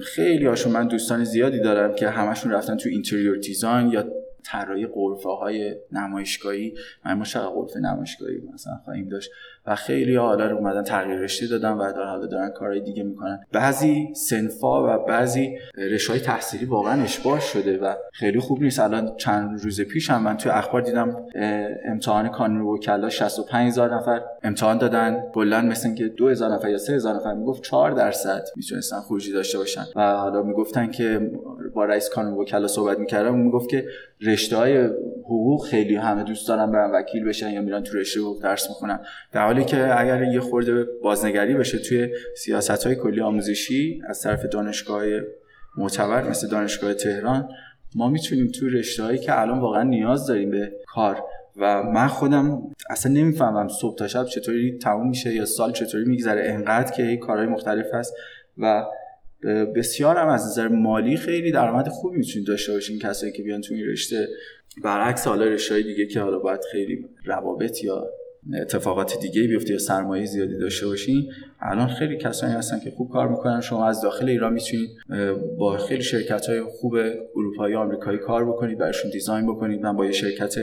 خیلی هاشون من دوستان زیادی دارم که همشون رفتن تو interior design یا طراحی غرفه های نمایشگاهی. من ما غرفه نمایشگاهی مثلا خواهیم داشت. و خیلی حالا رو اومدن تغییر رشته دادن و در حالا دارن کارهای دیگه می‌کنن. بعضی سنفا و بعضی های تحصیلی واقعا اشباه شده و خیلی خوب نیست. الان چند روز پیش هم من توی اخبار دیدم امتحان کانون وکلا 65000 نفر امتحان دادن. کلا مثل اینکه 2000 نفر یا 3000 نفر می‌گفت 4 درصد می‌تونستن خروجی داشته باشن. و حالا می‌گفتن که با رئیس کانون وکلا صحبت می‌کردم می‌گفت که رشته های حقوق خیلی همه دوست دارن برن وکیل بشن یا میرن تو رشته حقوق درس می‌خونن. در حالی که اگر یه خورده بازنگری بشه توی سیاست های کلی آموزشی از طرف دانشگاه معتبر مثل دانشگاه تهران ما می‌تونیم تو رشته هایی که الان واقعا نیاز داریم به کار و من خودم اصلا نمی‌فهمم صبح تا شب چطوری تموم میشه یا سال چطوری میگذره. انقدر که کارهای مختلف هست و بسیار هم از نظر مالی خیلی درآمد خوبی می‌تونید داشته باشین کسایی که بیان تو این رشته. برعکس حالا رشته دیگه که حالا باید خیلی روابط یا اتفاقات دیگه بیفته یا سرمایه زیادی داشته باشین الان خیلی کسانی هستن که خوب کار می‌کنن. شما از داخل ایران می‌تونید با خیلی شرکت های خوب اروپایی آمریکایی کار بکنید براشون design بکنید. من با یه شرکت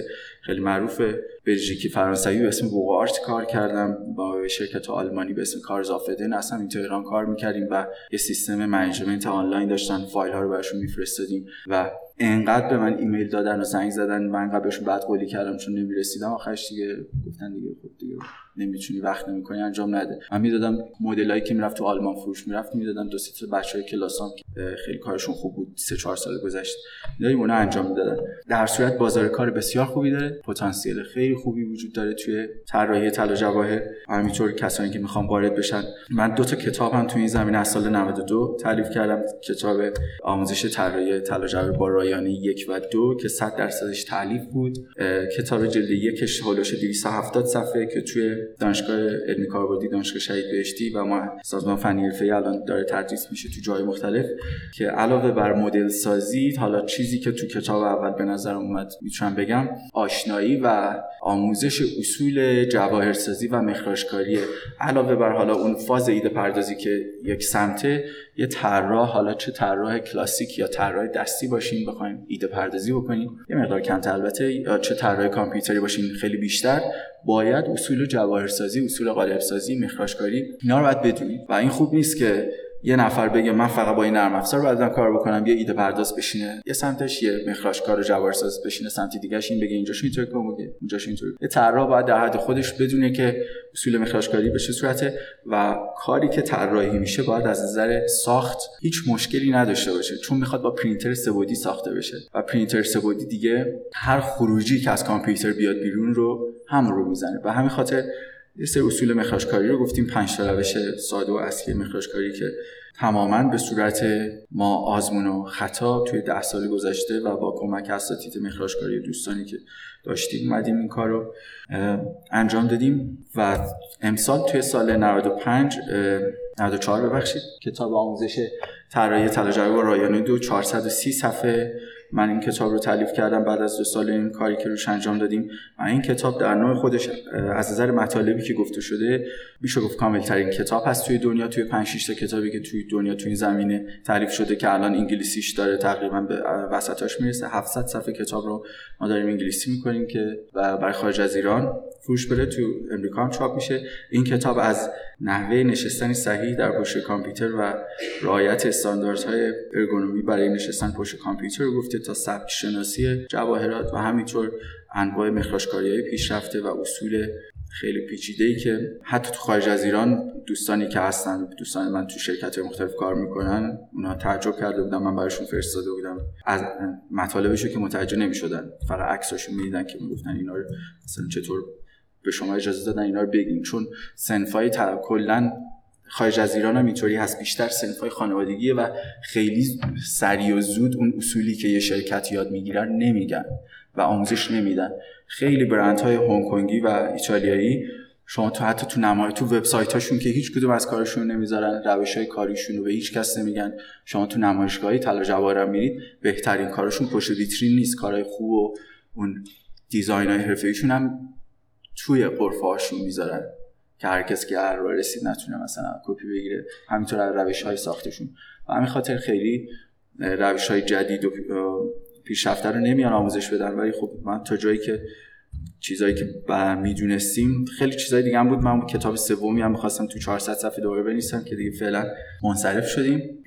خیلی معروف بلژیکی فرانسوی به اسم بوغارت کار کردم با شرکت آلمانی به اسم کارزافدن اصلا این تهران کار می‌کردیم و یه سیستم management آنلاین داشتن فایل ها رو براشون میفرستادیم و انقدر به من ایمیل دادن و زنگ زدن من انقدر بهشون بعد قولی کردم چون نمی‌رسیدم. آخرش دیگه گفتن دیگه خب دیگه نمی‌تونی وقت نمی‌کنی انجام نده. من می‌دادم مدلایی که می‌رفت تو آلمان فروش می‌رفت می‌دادم دو سه تا بچهای کلاسام که خیلی کارشون خوب بود سه چهار سال گذشته می‌دادیم اونا انجام می‌دادن. در صورت بازار کار بسیار خوبی داره پتانسیل خیلی خوبی وجود داره توی طراحی طلا جواهر. همینطور کسانی که می‌خوام وارد بشن. من دو تا کتاب هم تو این زمینه از سال 92 تالیف کردم. کتاب آموزش طراحی طلا جواهر با رایانه یک و دو که 100 درصدش تعلیف بود. کتاب جلد یکش هولوش 270 صفحه که توی دانشگاه علمی کاربردی دانشگاه شهید بهشتی و ما سازمان فنی حرفه‌ای الان داره تدریس میشه تو جای مختلف که علاوه بر مدل سازی حالا چیزی که تو کتاب اول به نظر اومد می‌تونم بگم آشنایی و آموزش اصول جواهرسازی و مخراجکاری علاوه بر حالا اون فاز ایده پردازی که یک سمته یه طراح حالا چه طراح کلاسیک یا طراح دستی باشین بخوایم ایده پردازی بکنین یه مقدار کم البته یا چه طراح کامپیوتری باشین خیلی بیشتر. باید اصول جواهرسازی اصول قالبسازی مخراجکاری اینا رو باید بدونید و این خوب نیست که یه نفر بگه من فقط با این نرم افزار باید کار بکنم یه ایده پرداز بشینه. یه سمتش یه مخراج کار جوارساز بشینه سمت دیگهش این بگه اینجاش اینطور کن بگه اونجاش اینطور. یه طراح باید در حد خودش بدونه که اصول مخراج کاری به چه صورته و کاری که طراحی میشه باید از نظر ساخت هیچ مشکلی نداشته باشه. چون می‌خواد با پرینتر سبودی ساخته بشه و پرینتر سبودی دیگه هر خروجی که از کامپیوتر بیاد بیرون رو هم رو می‌زنه. و همین خاطر یه سری اصول مخراج کاری رو گفتیم پنج تا روش ساده و اصلی مخراج کاری که تماما به صورت ما آزمون و خطا توی ده سال گذشته و با کمک اساتید مخراج کاری دوستانی که داشتیم اومدیم این کار رو انجام دادیم و امسال توی سال 95 94 ببخشید کتاب آموزش طراحی تلاجربه با رایانه دو 430 صفحه من این کتاب رو تعلیف کردم بعد از دو سال این کاری که روش انجام دادیم. و این کتاب در نوع خودش از نظر مطالبی که گفته شده میشه گفت کامل ترین کتاب هست توی دنیا توی 5 6 تا کتابی که توی دنیا توی این زمینه تعلیف شده که الان انگلیسیش داره تقریبا به وسطاش می‌رسه. 700 صفحه کتاب رو ما داریم انگلیسی می‌کنیم که برای خارج از ایران فروش بره تو امریکا هم چاپ میشه. این کتاب از نحوه نشستن صحیح در پشت کامپیوتر و رعایت استانداردهای ارگونومی برای نشستن پشت کامپیوتر گفته تا سبک شناسی جواهرات و همینطور انواع مخراجکاری های پیشرفته و اصول خیلی پیچیده ای که حتی تو خارج از ایران دوستانی که هستن دوستان من تو شرکت مختلف کار می‌کنن اونا تعجب کرده بودن من براشون فرستاده بودم. از مطالبشو که متوجه نمی‌شدن فقط عکساشو می‌دیدن که می‌گفتن اینا رو مثلا چطور به شما اجازه دادن اینا رو بگیم. چون سنفای کلا خارج از ایران هم اینطوری هست. بیشتر سنفای خانوادگیه و خیلی سریع و زود اون اصولی که یه شرکت یاد می‌گیرن نمیگن و آموزش نمیدن. خیلی برندهای هنگ کنگی و ایتالیایی شما تو حتی تو نمای تو وبسایت که هیچ کدوم از کارشون نمی‌ذارن روش های کاریشون رو به هیچ کس نمیگن. شما تو نمایشگاهی طلا جواهرم میرید بهترین کارشون پشت ویترین نیست. کارهای خوب و اون دیزاین های حرفه هم توی قرفه هاشون می‌ذارن که هر کسی که هر رسید نتونه مثلا کپی بگیره. همینطور روش های ساختشون. و همین خاطر خیلی روش های جدید و پیشرفته رو نمیان آموزش بدن. ولی خب من تا جایی که چیزایی که می‌دونستیم. خیلی چیزای دیگه هم بود. من کتاب سومی هم می‌خواستم تو 400 صفحه دوباره بنویسم که دیگه فعلا منصرف شدیم.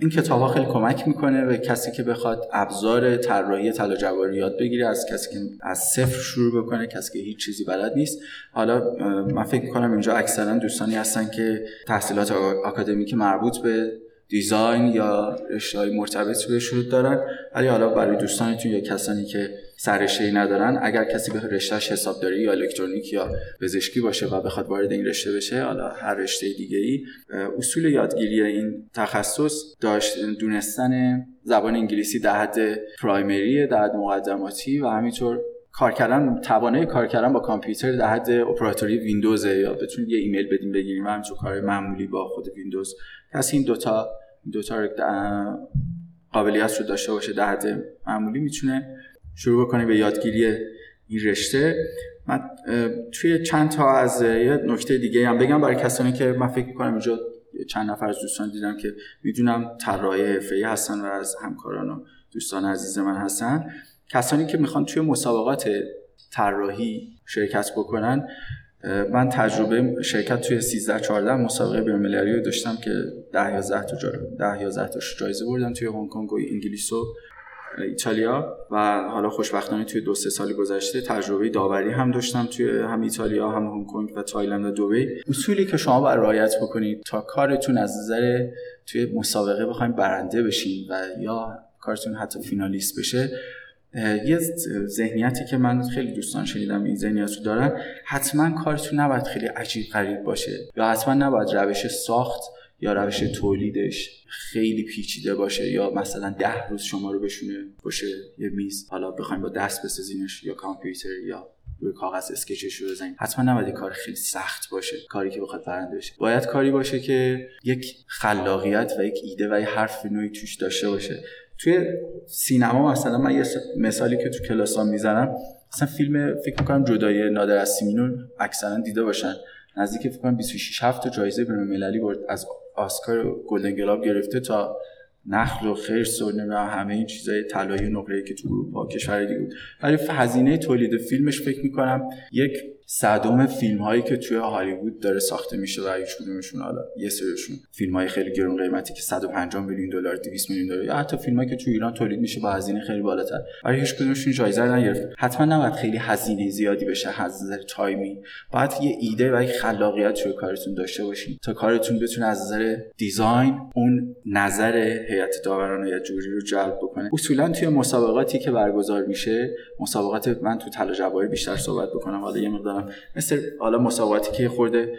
این کتاب ها خیلی کمک می‌کنه به کسی که بخواد ابزار طراحی طلا جواهری یاد بگیره از کسی که از صفر شروع بکنه کسی که هیچ چیزی بلد نیست. حالا من فکر می‌کنم اینجا اکثرا دوستانی هستن که تحصیلات آکادمیک مربوط به دیزاین یا رشته مرتبط بهش دارن. ولی حالا برای دوستانتون یا کسانی که سررشته ای ندارن اگر کسی به رشتهش حسابداری یا الکترونیک یا پزشکی باشه و بخواد وارد این رشته بشه حالا هر رشته دیگه ای اصول یادگیری این تخصص داشت دونستن زبان انگلیسی در حد primary در حد مقدماتی و همینطور کار کردن توانه کار کردن با کامپیوتر در حد اپراتوری ویندوز یا بتونید یه ایمیل بدیم بگیریم همینطور کار معمولی با خود ویندوز. کسی این دوتا دوتا قابلیت رو داشته باشه در حد معمولی می‌تونه شروع بکنه به یادگیری این رشته. من توی چند تا از یه نکته دیگه هم بگم برای کسانی که من فکر می‌کنم اینجا چند نفر از دوستان دیدم که می‌دونم طراحی حرفه‌ای هستن و از همکاران و دوستان عزیز من هستن. کسانی که می‌خوان توی مسابقات طراحی شرکت بکنن من تجربه شرکت توی 13 14 مسابقه بین‌المللی رو داشتم که 10 11 تا 10 11 تا جایزه بردم توی هنگ کنگ و انگلیس و ایتالیا و حالا خوشبختانه توی دو سه سال گذشته تجربه داوری هم داشتم توی هم ایتالیا هم هنگ کنگ و تایلند و دبی اصولی که شما باید رعایت بکنید تا کارتون از نظر توی مسابقه بخواید برنده بشین و یا کارتون حتی فینالیست بشه یه ذهنیتی که من خیلی دوستان شنیدم این ذهنیت رو دارن حتما کارتون نباید خیلی عجیب غریب باشه یا حتما نباید روش ساخت یا روش تولیدش خیلی پیچیده باشه یا مثلا ده روز شما رو بشونه باشه یه میز. حالا بخوایم با دست بسازینش یا کامپیوتر یا روی کاغذ اسکچش رو بزنیم. حتما نباید کار خیلی سخت باشه کاری که بخواد برنده بشه. باید کاری باشه که یک خلاقیت و یک ایده و یک حرف نوعی توش داشته باشه. توی سینما مثلا من یه مثالی که تو کلاسام می‌زنم مثلا فیلم فکر می‌کنم جدای نادر از سیمینو اکثرا دیده باشن. نزدیک فکر کنم 26 7 تا جایزه بین‌المللی برد از آسکار گلدن گلاب گرفته تا نخل و خرس و همه این چیزای طلایی و نقره‌ای که تو اروپا کشور دیگه بود. ولی هزینه تولید فیلمش فکر می‌کنم یک صدوم فیلم هایی که توی هالیوود داره ساخته میشه و هیچ کدومشون حالا یه سریشون فیلم های خیلی گرون قیمتی که 150 میلیون دلار 200 میلیون دلار یا حتی فیلم هایی که توی ایران تولید میشه با هزینه خیلی بالاتر. ولی هیچ کدومشون جایزه نگرفت حتما نباید خیلی هزینه زیادی بشه از نظر تایمی باید یه ایده و یک خلاقیت توی کارتون داشته باشین تا کارتون بتونه از نظر design اون نظر هیئت داوران یا جوری رو جلب بکنه. اصولا توی مسابقاتی که برگزار میشه مسابقات من تو طلا بیشتر صحبت بکنم. حالا یه مقدارم مثل حالا مسابقاتی که خورده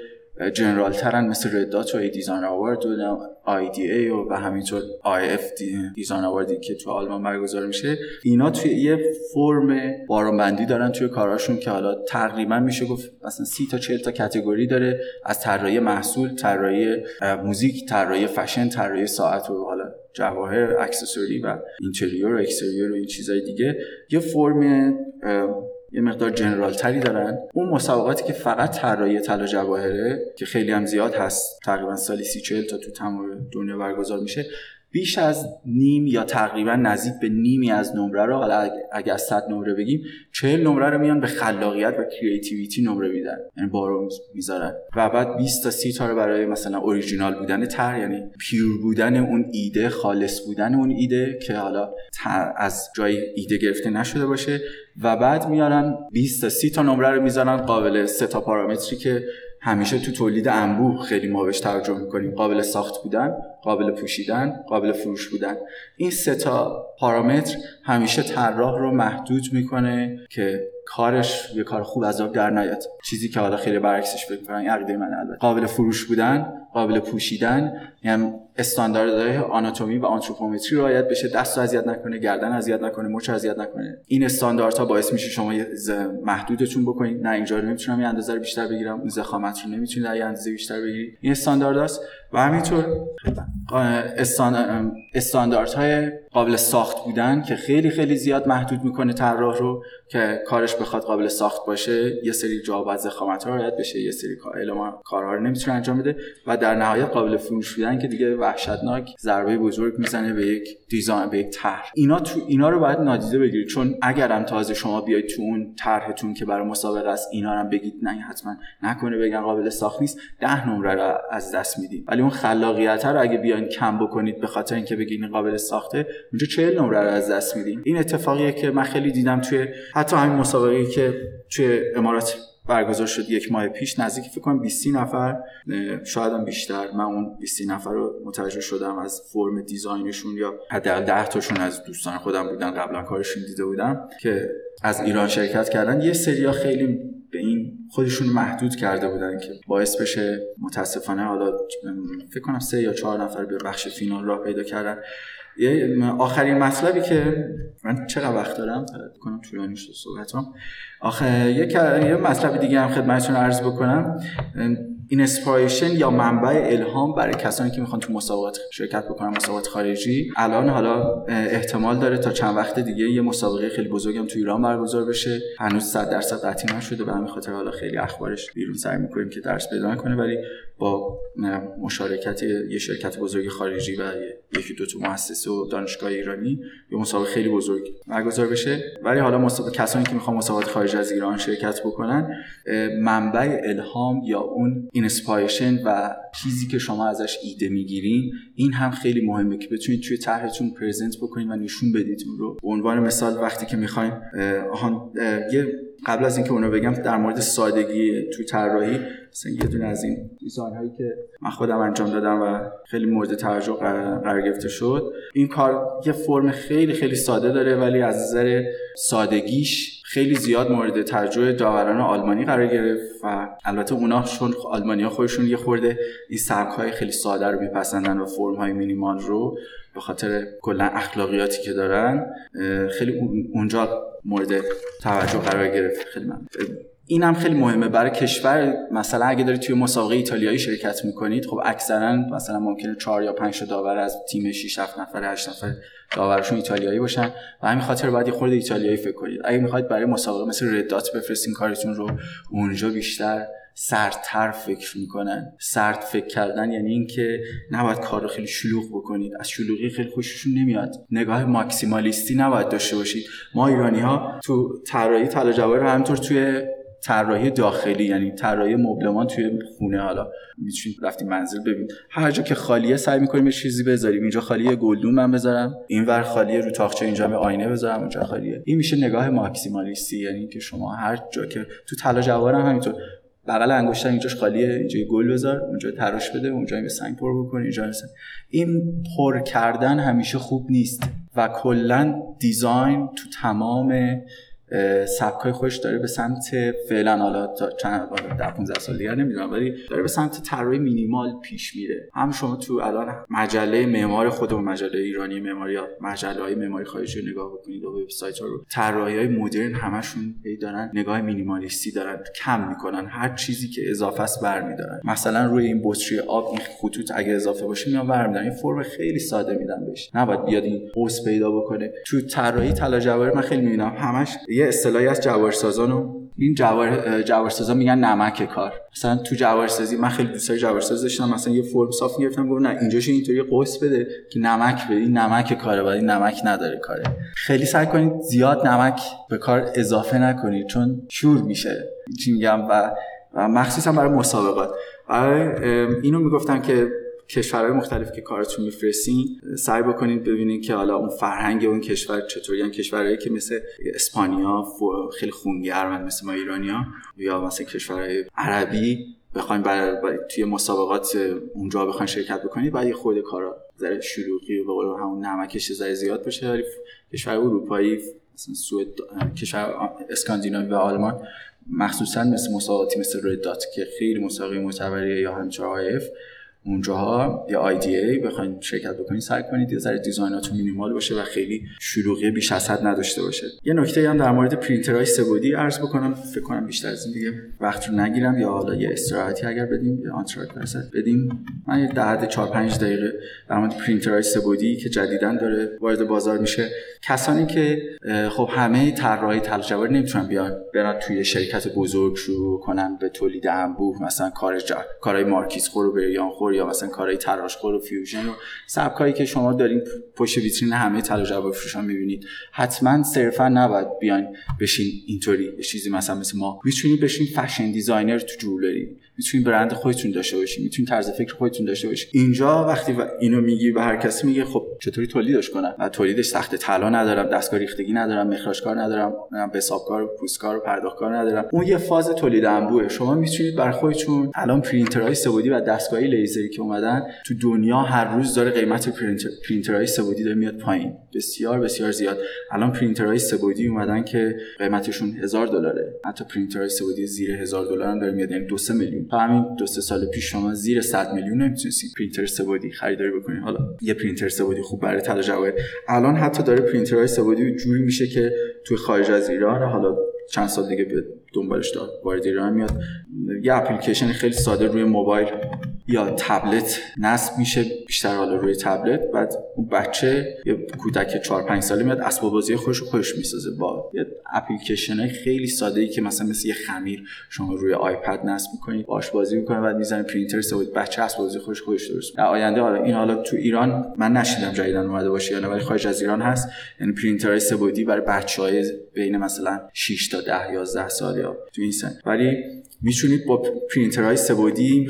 general ترن مثل Red Dot و Design Award و IDA و, و همینطور iF Design Award ی که تو آلمان برگزار میشه. اینا توی یه فرم بارم‌بندی دارن توی کاراشون که حالا تقریبا میشه گفت مثلا سی تا 40 تا category داره از طراحی محصول طراحی موزیک طراحی فشن طراحی ساعت و حالا جواهر accessory و interior و exterior و این چیزای دیگه. یه فرم یه مقدار general تری دارن. اون مسابقاتی که فقط طراحی طلا جواهره که خیلی هم زیاد هست تقریبا سالی سی چهل تا تو تمام دنیا برگزار میشه بیش از نیم یا تقریبا نزدیک به نیمی از نمره رو حالا اگر از 100 نمره بگیم 40 نمره رو میان به خلاقیت و creativity نمره میدن. یعنی بارمو می‌ذارن. و بعد 20 تا 30 تا رو برای مثلا اوریجینال بودن تر یعنی pure بودن اون ایده خالص بودن اون ایده که حالا از جای ایده گرفته نشده باشه. و بعد میارن 20 تا 30 تا نمره رو می‌ذارن قابل سه تا پارامتری که همیشه تو تولید انبوه خیلی ما بهش توجه می‌کنیم. قابل ساخت بودن قابل پوشیدن قابل فروش بودن. این سه تا پارامتر همیشه طراح رو محدود می‌کنه که کارش یه کار خوب از آب در نیاد. چیزی که حالا خیلی برعکسش فکر عقیده من البته. قابل فروش بودن قابل پوشیدن یعنی استانداردهای آناتومی و آنتروپومتری رعایت بشه دست رو اذیت نکنه گردن اذیت نکنه مچ اذیت نکنه. این استانداردها باعث میشه شما محدودتون بکنید. نه اینجا رو نمی‌تونم یه اندازه بیشتر بگیرم. اون زخامت رو نمی‌تونید یه اندازه بیشتر بگیرید. این استاندارداست و همینطور استانداردهای قابل ساخت بودن که خیلی خیلی زیاد محدود می‌کنه طراح رو. که کارش بخواد قابل ساخت باشه یه سری جا باید زخامت ها رعایت بشه یه سری کارها رو نمی‌تونه انجام بده و در نهایت قابل فروش بودن که دیگه وحشتناک ضربه بزرگ می‌زنه به یک دیزاین به یک طرح. اینا تو اینا رو باید نادیده بگیرید. چون اگرم تازه شما بیاید تو اون طرحتون که برای مسابقه است اینا رو بگید نه حتما نکنه بگن قابل ساخت نیست. ده نمره رو از دست می‌دید. ولی اون خلاقیت رو اگه بیاین کم بکنید به خاطر اینکه بگید این قابل ساخته اونجا 40 نمره رو از دست میدین. این اتفاقیه که من خیلی دیدم توی حتی همین مسابقه که توی امارات برگزار شد یک ماه پیش نزدیک فکر کنم 20 نفر شاید هم بیشتر من اون 20 نفر رو متوجه شدم از فرم دیزاینشون یا حداقل 10 تاشون از دوستان خودم بودن قبلا کارشون دیده بودم که از ایران شرکت کردن. یه سریا خیلی به این خودشون محدود کرده بودن که باعث بشه متاسفانه حالا فکر کنم سه یا چهار نفر به بخش فینال راه پیدا کردن. آخرین مطلبی که من چقدر وقت دارم کنم طولانی شد صحبتام. آخه یک یه مطلب دیگه هم خدمتتون عرض بکنم. inspiration یا منبع الهام برای کسانی که می‌خوان تو مسابقات شرکت بکنن مسابقات خارجی. الان حالا احتمال داره تا چند وقت دیگه یه مسابقه خیلی بزرگم تو ایران برگزار بشه. هنوز 100 درصد قطعی نشده به همین خاطر حالا خیلی اخبارش بیرون سعی می‌کنیم که درز پیدا نکنه. ولی با مشارکت یه شرکت بزرگ خارجی و یکی دو تا مؤسسه و دانشگاه ایرانی یه مسابقه خیلی بزرگ برگزار بشه. ولی حالا مسابقه کسانی که می‌خوان مسابقات خارج از ایران شرکت بکنن منبع الهام یا اون inspiration و چیزی که شما ازش ایده می‌گیرین این هم خیلی مهمه که بتونید توی طرحتون present بکنید و نشون بدید اون رو. به عنوان مثال وقتی که می‌خواین یه قبل از اینکه اونو بگم در مورد سادگی توی طراحی مثلا یه دونه از این دیزاین هایی که من خودم انجام دادم و خیلی مورد توجه قرار گرفته شد. این کار یه فرم خیلی خیلی ساده داره ولی از نظر سادگیش خیلی زیاد مورد توجه داوران آلمانی قرار گرفت و البته اونا چون آلمانی ها خودشون یه خورده این سبک های خیلی ساده رو میپسندن و فرم های مینیمال رو به خاطر کلا اخلاقیاتی که دارن خیلی اونجا مورد توجه قرار گرفت. خیلی من این هم خیلی مهمه. برای کشور مثلا اگه دارید توی مسابقه ایتالیایی شرکت می‌کنید خب اکثرا مثلا ممکنه 4 یا 5 داور از تیم 6 7 نفر 8 نفر داورشون ایتالیایی باشن. و همین خاطر باید خورده ایتالیایی فکر کنید. اگه می‌خواید برای مسابقه مثل ردات بفرستین کارتون رو اونجا بیشتر سردتر فکر می‌کنن. سرد فکر کردن یعنی اینکه نباید کار رو خیلی شلوغ بکنید. از شلوغی خیلی خوششون نمیاد. نگاه ماکسیمالیستی نباید داشته باشید. ما ایرانی ها تو طراحی طلا جواهر همینطور توی طراحی داخلی یعنی طراحی مبلمان توی خونه. حالا می‌تونید رفتیم منزل ببین هر جا که خالیه سعی می‌کنیم یه چیزی بذاریم. اینجا خالیه گلدون من بذارم. اینور خالیه رو تاخچه اینجا به آینه بذارم. اونجا خالیه. این میشه نگاه ماکسیمالیستی یعنی که شما هر جا که تو طلا جواهر هم همینطور. بغل انگشتر اینجاش خالیه اینجا گل بذار اونجا تراش بده اونجا به سنگ پر بکن اینجا مثلا این پر کردن همیشه خوب نیست. و کلا دیزاین تو تمام سبکای خوش داره به سمت فعلا حالا تا چند در 15 سال دیگه نمی‌دونم ولی داره به سمت طراحی مینیمال پیش میره. هم شما تو الان مجله معمار خودمون مجله ایرانی معماری یا مجله های معماری خارجی رو نگاه بکنید و وبسایت ها رو طراحی های مدرن همشون دارن نگاه مینیمالیستی دارن کم می‌کنن هر چیزی که اضافه است برمیدارن مثلا روی این بطری آب این خطوط اگه اضافه باشه میان برمیدارن این فرم خیلی ساده میدن بهش. نباید بیاد این قوس پیدا بکنه. تو طراحی طلا جواهر من خیلی می‌بینم همش یه اصطلاحی از جوارسازان و این جوار جوارسازا میگن نمک کار. مثلا تو جوارسازی من خیلی دوست جوارساز داشتم مثلا یه فرم صاف گرفتم گفتم نه اینجاش اینطوری قوس بده که نمک بده. این نمک کاره ولی نمک نداره کاره. خیلی سعی کنید زیاد نمک به کار اضافه نکنید چون شور میشه. چی میگم؟ و مخصوصا برای مسابقات. برای اینو می‌گفتن که کشورهای مختلف که کارتون میفرستین سعی بکنید ببینید که حالا اون فرهنگ اون کشور چطوری. یعنی کشورهایی که مثل اسپانیا خیلی خونگرمن مثل ما ایرانیا یا مثل کشورهای عربی بخوایم برای, توی مسابقات اونجا بخواین شرکت بکنید بعد یه خود کارا ذره شلوغی و به همون نمکش ذره زیاد بشه. ولی کشور اروپایی مثلا سوئد کشور اسکاندیناوی و آلمان مخصوصا مثل مسابقاتی مثل Red Dot که خیلی مسابقه معتبریه یا همچنین iF اونجاها یا ای بخواید شرکت بکنید سعی کنید یه ذره design اتون minimal باشه و خیلی شلوغی بیش از حد نداشته باشه. یه نکته هم در مورد پرینترهای سه‌بعدی عرض بکنم فکر کنم بیشتر از این دیگه وقت رو نگیرم یا حالا یه استراحتی اگر بدیم یا آنتراک بدیم. من یه در حد 4 5 دقیقه در مورد پرینترهای سه‌بعدی که جدیدا داره وارد بازار میشه. کسانی که خب همه طراحای طلا جواهر نمی‌تونن بیان برن توی شرکت بزرگ شروع کنن به تولید انبوه مثلا کار کارهای مارکیز خور و برلیان خور یا مثلا کارهای تراشخور و fusion و سبکایی که شما دارین پشت ویترین همه طلا جواهر فروشان می‌بینید. حتما صرفا نباید بیاین بشین اینطوری چیزی مثلا مثل ما. می‌تونید بشین fashion designer تو jewelry می‌تونید برند خودتون داشته باشین می‌تونید طرز فکر خودتون داشته باشین اینجا وقتی و اینو میگی به هر کسی میگه خب چطوری تولیدش کنم؟ و تولیدش سخت طلا ندارم دستگاه ریخته‌گری ندارم مخراجکار ندارم حسابکار پوستکار و پرداختکار ندارم. اون یه فاز تولید انبوه شما می‌تونید برا خودتون الان پرینترهای سه‌بعدی و دستگاهای لیزری که اومدن تو دنیا هر روز داره قیمت پرینتر پرینترهای سه‌بعدی داره میاد پایین. بسیار بسیار زیاد. الان پرینترهای سه‌بعدی اومدن که قیمتشون هزار دلاره. حتی پرینترهای سه‌بعدی زیر هزار دلار هم داره میاد یعنی 2 میلیون تا همین دو سه سال پیش شما زیر 100 میلیون نمی‌تونستید پرینتر سه‌بعدی خریداری بکنید حالا یه پرینتر سه‌بعدی خوب برای طلا جواهر الان حتی داره پرینترهای سه‌بعدی جوری میشه که توی خارج از ایران حالا چند سال دیگه به دنبالش داد وارد ایران میاد. یه اپلیکیشن خیلی ساده روی موبایل یا تبلت نصب میشه بیشتر حالا روی تبلت. بعد اون بچه یه کودک 4 5 ساله میاد اسباب بازی خودش رو خودش می‌سازه با یه اپلیکیشن خیلی ساده ای که مثلا مثل یه خمیر شما روی iPad نصب می‌کنید باش بازی می‌کنه بعد می‌زنه پرینتر سه‌بعدی بچه اسباب بازی خودش خودش درست در آینده حالا این حالا تو ایران من نشنیدم جدیدا اومده باشه یا نه ولی خارج از ایران هست. یعنی سه‌بعدی برای بچهای بین مثلا 6 تا 10 11 سال یا تو این سن. ولی می‌تونید با پرینترهای سه‌بعدی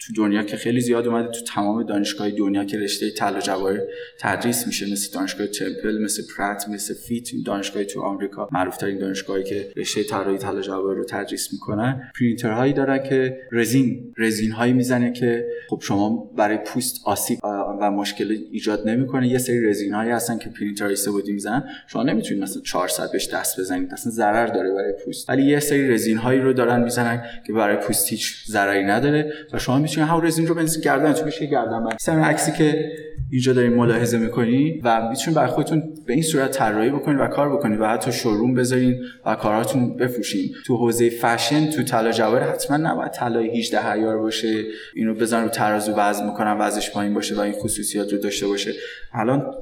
تو دنیا که خیلی زیاد اومده تو تمام دانشگاه دنیا که رشته طلا جواهر تدریس میشه مثل دانشگاه تمپل مثل Pratt مثل FIT دانشگاه تو آمریکا معروف ترین دانشگاهی که رشته طراحی طلا جواهر رو تدریس می‌کنن. پرینترهایی دارن که رزین رزین هایی می‌زنه که خب شما برای پوست آسیب و مشکل ایجاد نمی‌کنه. یه سری رزین هایی هستن که پرینترهای سه‌بعدی می‌زنن. شما نمی‌تونید مثلا 400 بهش دست بزنید. اصلا ضرر داره برای پوست. ولی یه سری رزین هایی رو دارن می‌زنن که برای پوست هیچ ضرری نداره و شما می‌تونید همون رزین رو بندازین گردنتون بشه گردنبند مثلا عکسی که اینجا دارین ملاحظه می‌کنید و می‌تونید برای خودتون به این صورت طراحی بکنید و کار بکنید و حتی showroom بذارین و کاراتون بفروشین. تو حوزه فشن تو طلا جواهر حتما نباید طلای 18 عیار باشه. اینو بزن رو ترازو وزن می‌کنن وزنش پایین باشه و این خصوصیات رو داشته باشه. الان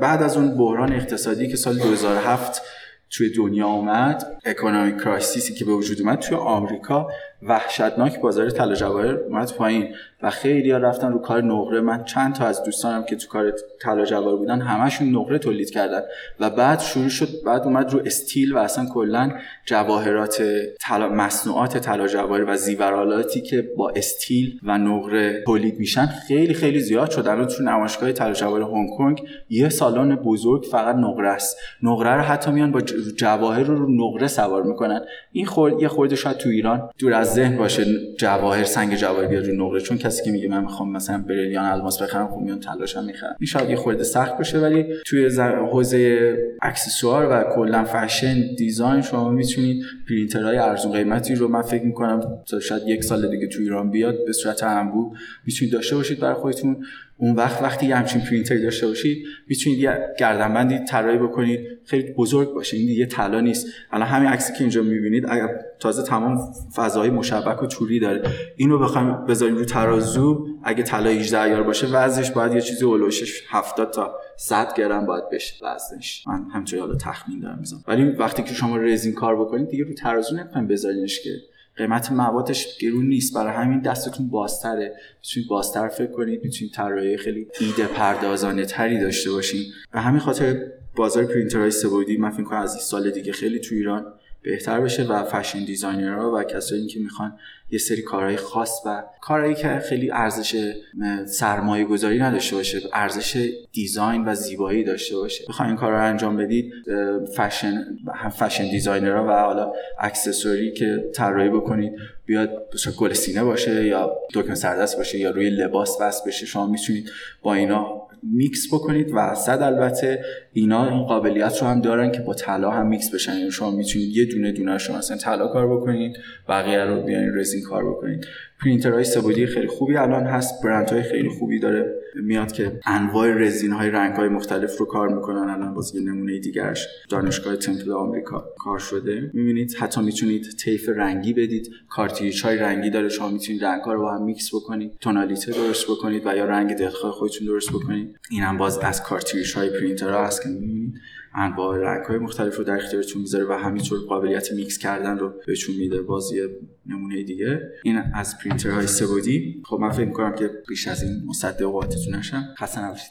بعد از اون بحران اقتصادی که سال 2007 توی دنیا اومد economic crisis ی که به وجود اومد توی آمریکا وحشتناک بازار طلا جواهر اومد پایین و خیلی ها رفتن رو کار نقره. من چند تا از دوستانم که تو کار طلا جواهر بودن همشون نقره تولید کردن و بعد شروع شد بعد اومد رو استیل و اصلا کلا جواهرات طلا مصنوعات طلا جواهر و زیورالاتی که با استیل و نقره تولید میشن خیلی خیلی زیاد شد. الان تو نمایشگاه طلا جواهر هنگ کنگ یه سالن بزرگ فقط نقره است. نقره رو حتی میان با جواهر رو رو نقره سوار می‌کنن. این خورد یه خورده شاید تو ایران دور از ذهن باشه جواهر سنگ جواهر بیاد رو نقره. چون کسی که میگه من می‌خوام مثلا بریلیان الماس بخرم خب طلاش هم می‌خرم این شاید یه خورده سخت باشه ولی توی حوزه اکسسوار و کلا fashion design شما می‌تونید پرینترهای ارزون قیمتی رو من فکر می‌کنم شاید یک سال دیگه تو ایران بیاد به صورت انبوه می‌تونید داشته باشید برای خودتون. اون وقت وقتی یه همچین پرینتری داشته باشید می‌تونید یه گردنبندی طراحی بکنید. خیلی بزرگ باشه. این دیگه طلا نیست. الان همین عکسی که اینجا می‌بینید اگر تازه تمام فضای مشبک و توری داره. اینو بخوایم بذاریم رو ترازو. اگه طلا 18 ایار باشه وزنش باید یه چیزی اولوشش 70 تا 100 گرم باید بشه. وزنش. من همینطوری حالا تخمین دارم می‌زنم ولی وقتی که شما رزین کار بکنید دیگه رو ترازو نمی‌خوایم بذارینش که قیمت موادش گرون نیست. برای همین دستتون بازتره. می‌تونید بازتر فکر کنید. می‌تونید طراحی خیلی ایده پردازانه تری داشته باشین. به همین خاطر بازار پرینترهای سه‌بعدی من فکر کنم از این سال دیگه خیلی تو ایران بهتر بشه و fashion designer ها و کسایی که می‌خوان یه سری کارهای خاص و کارهایی که خیلی ارزش سرمایه گذاری نداشته باشه ارزش design و زیبایی داشته باشه. بخواین این کار رو انجام بدید fashion fashion designer ها و حالا accessory که طراحی بکنید بیاد گل سینه باشه یا دکمه سردست باشه یا روی لباس وصل بشه شما می‌تونید با اینا میکس بکنید و صد البته اینا این قابلیت رو هم دارن که با طلا هم میکس بشن. یعنی شما می‌تونید یه دونه دونه شما مثلا طلا کار بکنید بقیه رو بیاین رزین کار بکنید. پرینترهای سه‌بعدی خیلی خوبی الان هست برندهای خیلی خوبی داره. میاد که انواع رزین های رنگ های مختلف رو کار می‌کنن. الان باز یه نمونه دیگرش دانشگاه تمپل آمریکا کار شده. می‌بینید حتی می‌تونید طیف رنگی بدید. کارتریج های رنگی داره. شما می‌تونید رنگ ها رو با هم میکس بکنید. تونالیته درست بکنید و یا رنگ دلخواه خودتون درست بکنید. این هم باز از کارتریج های هست که می‌بینید. انواع رنگ های مختلف رو در اختیارتون می‌ذاره و همینطور قابلیت میکس کردن رو بهتون میده بازی نمونه دیگه. این از پرینتر های سبودی خب من فکر می‌کنم که بیش از این مصدق اوقاتتون نشم. خسته نباشید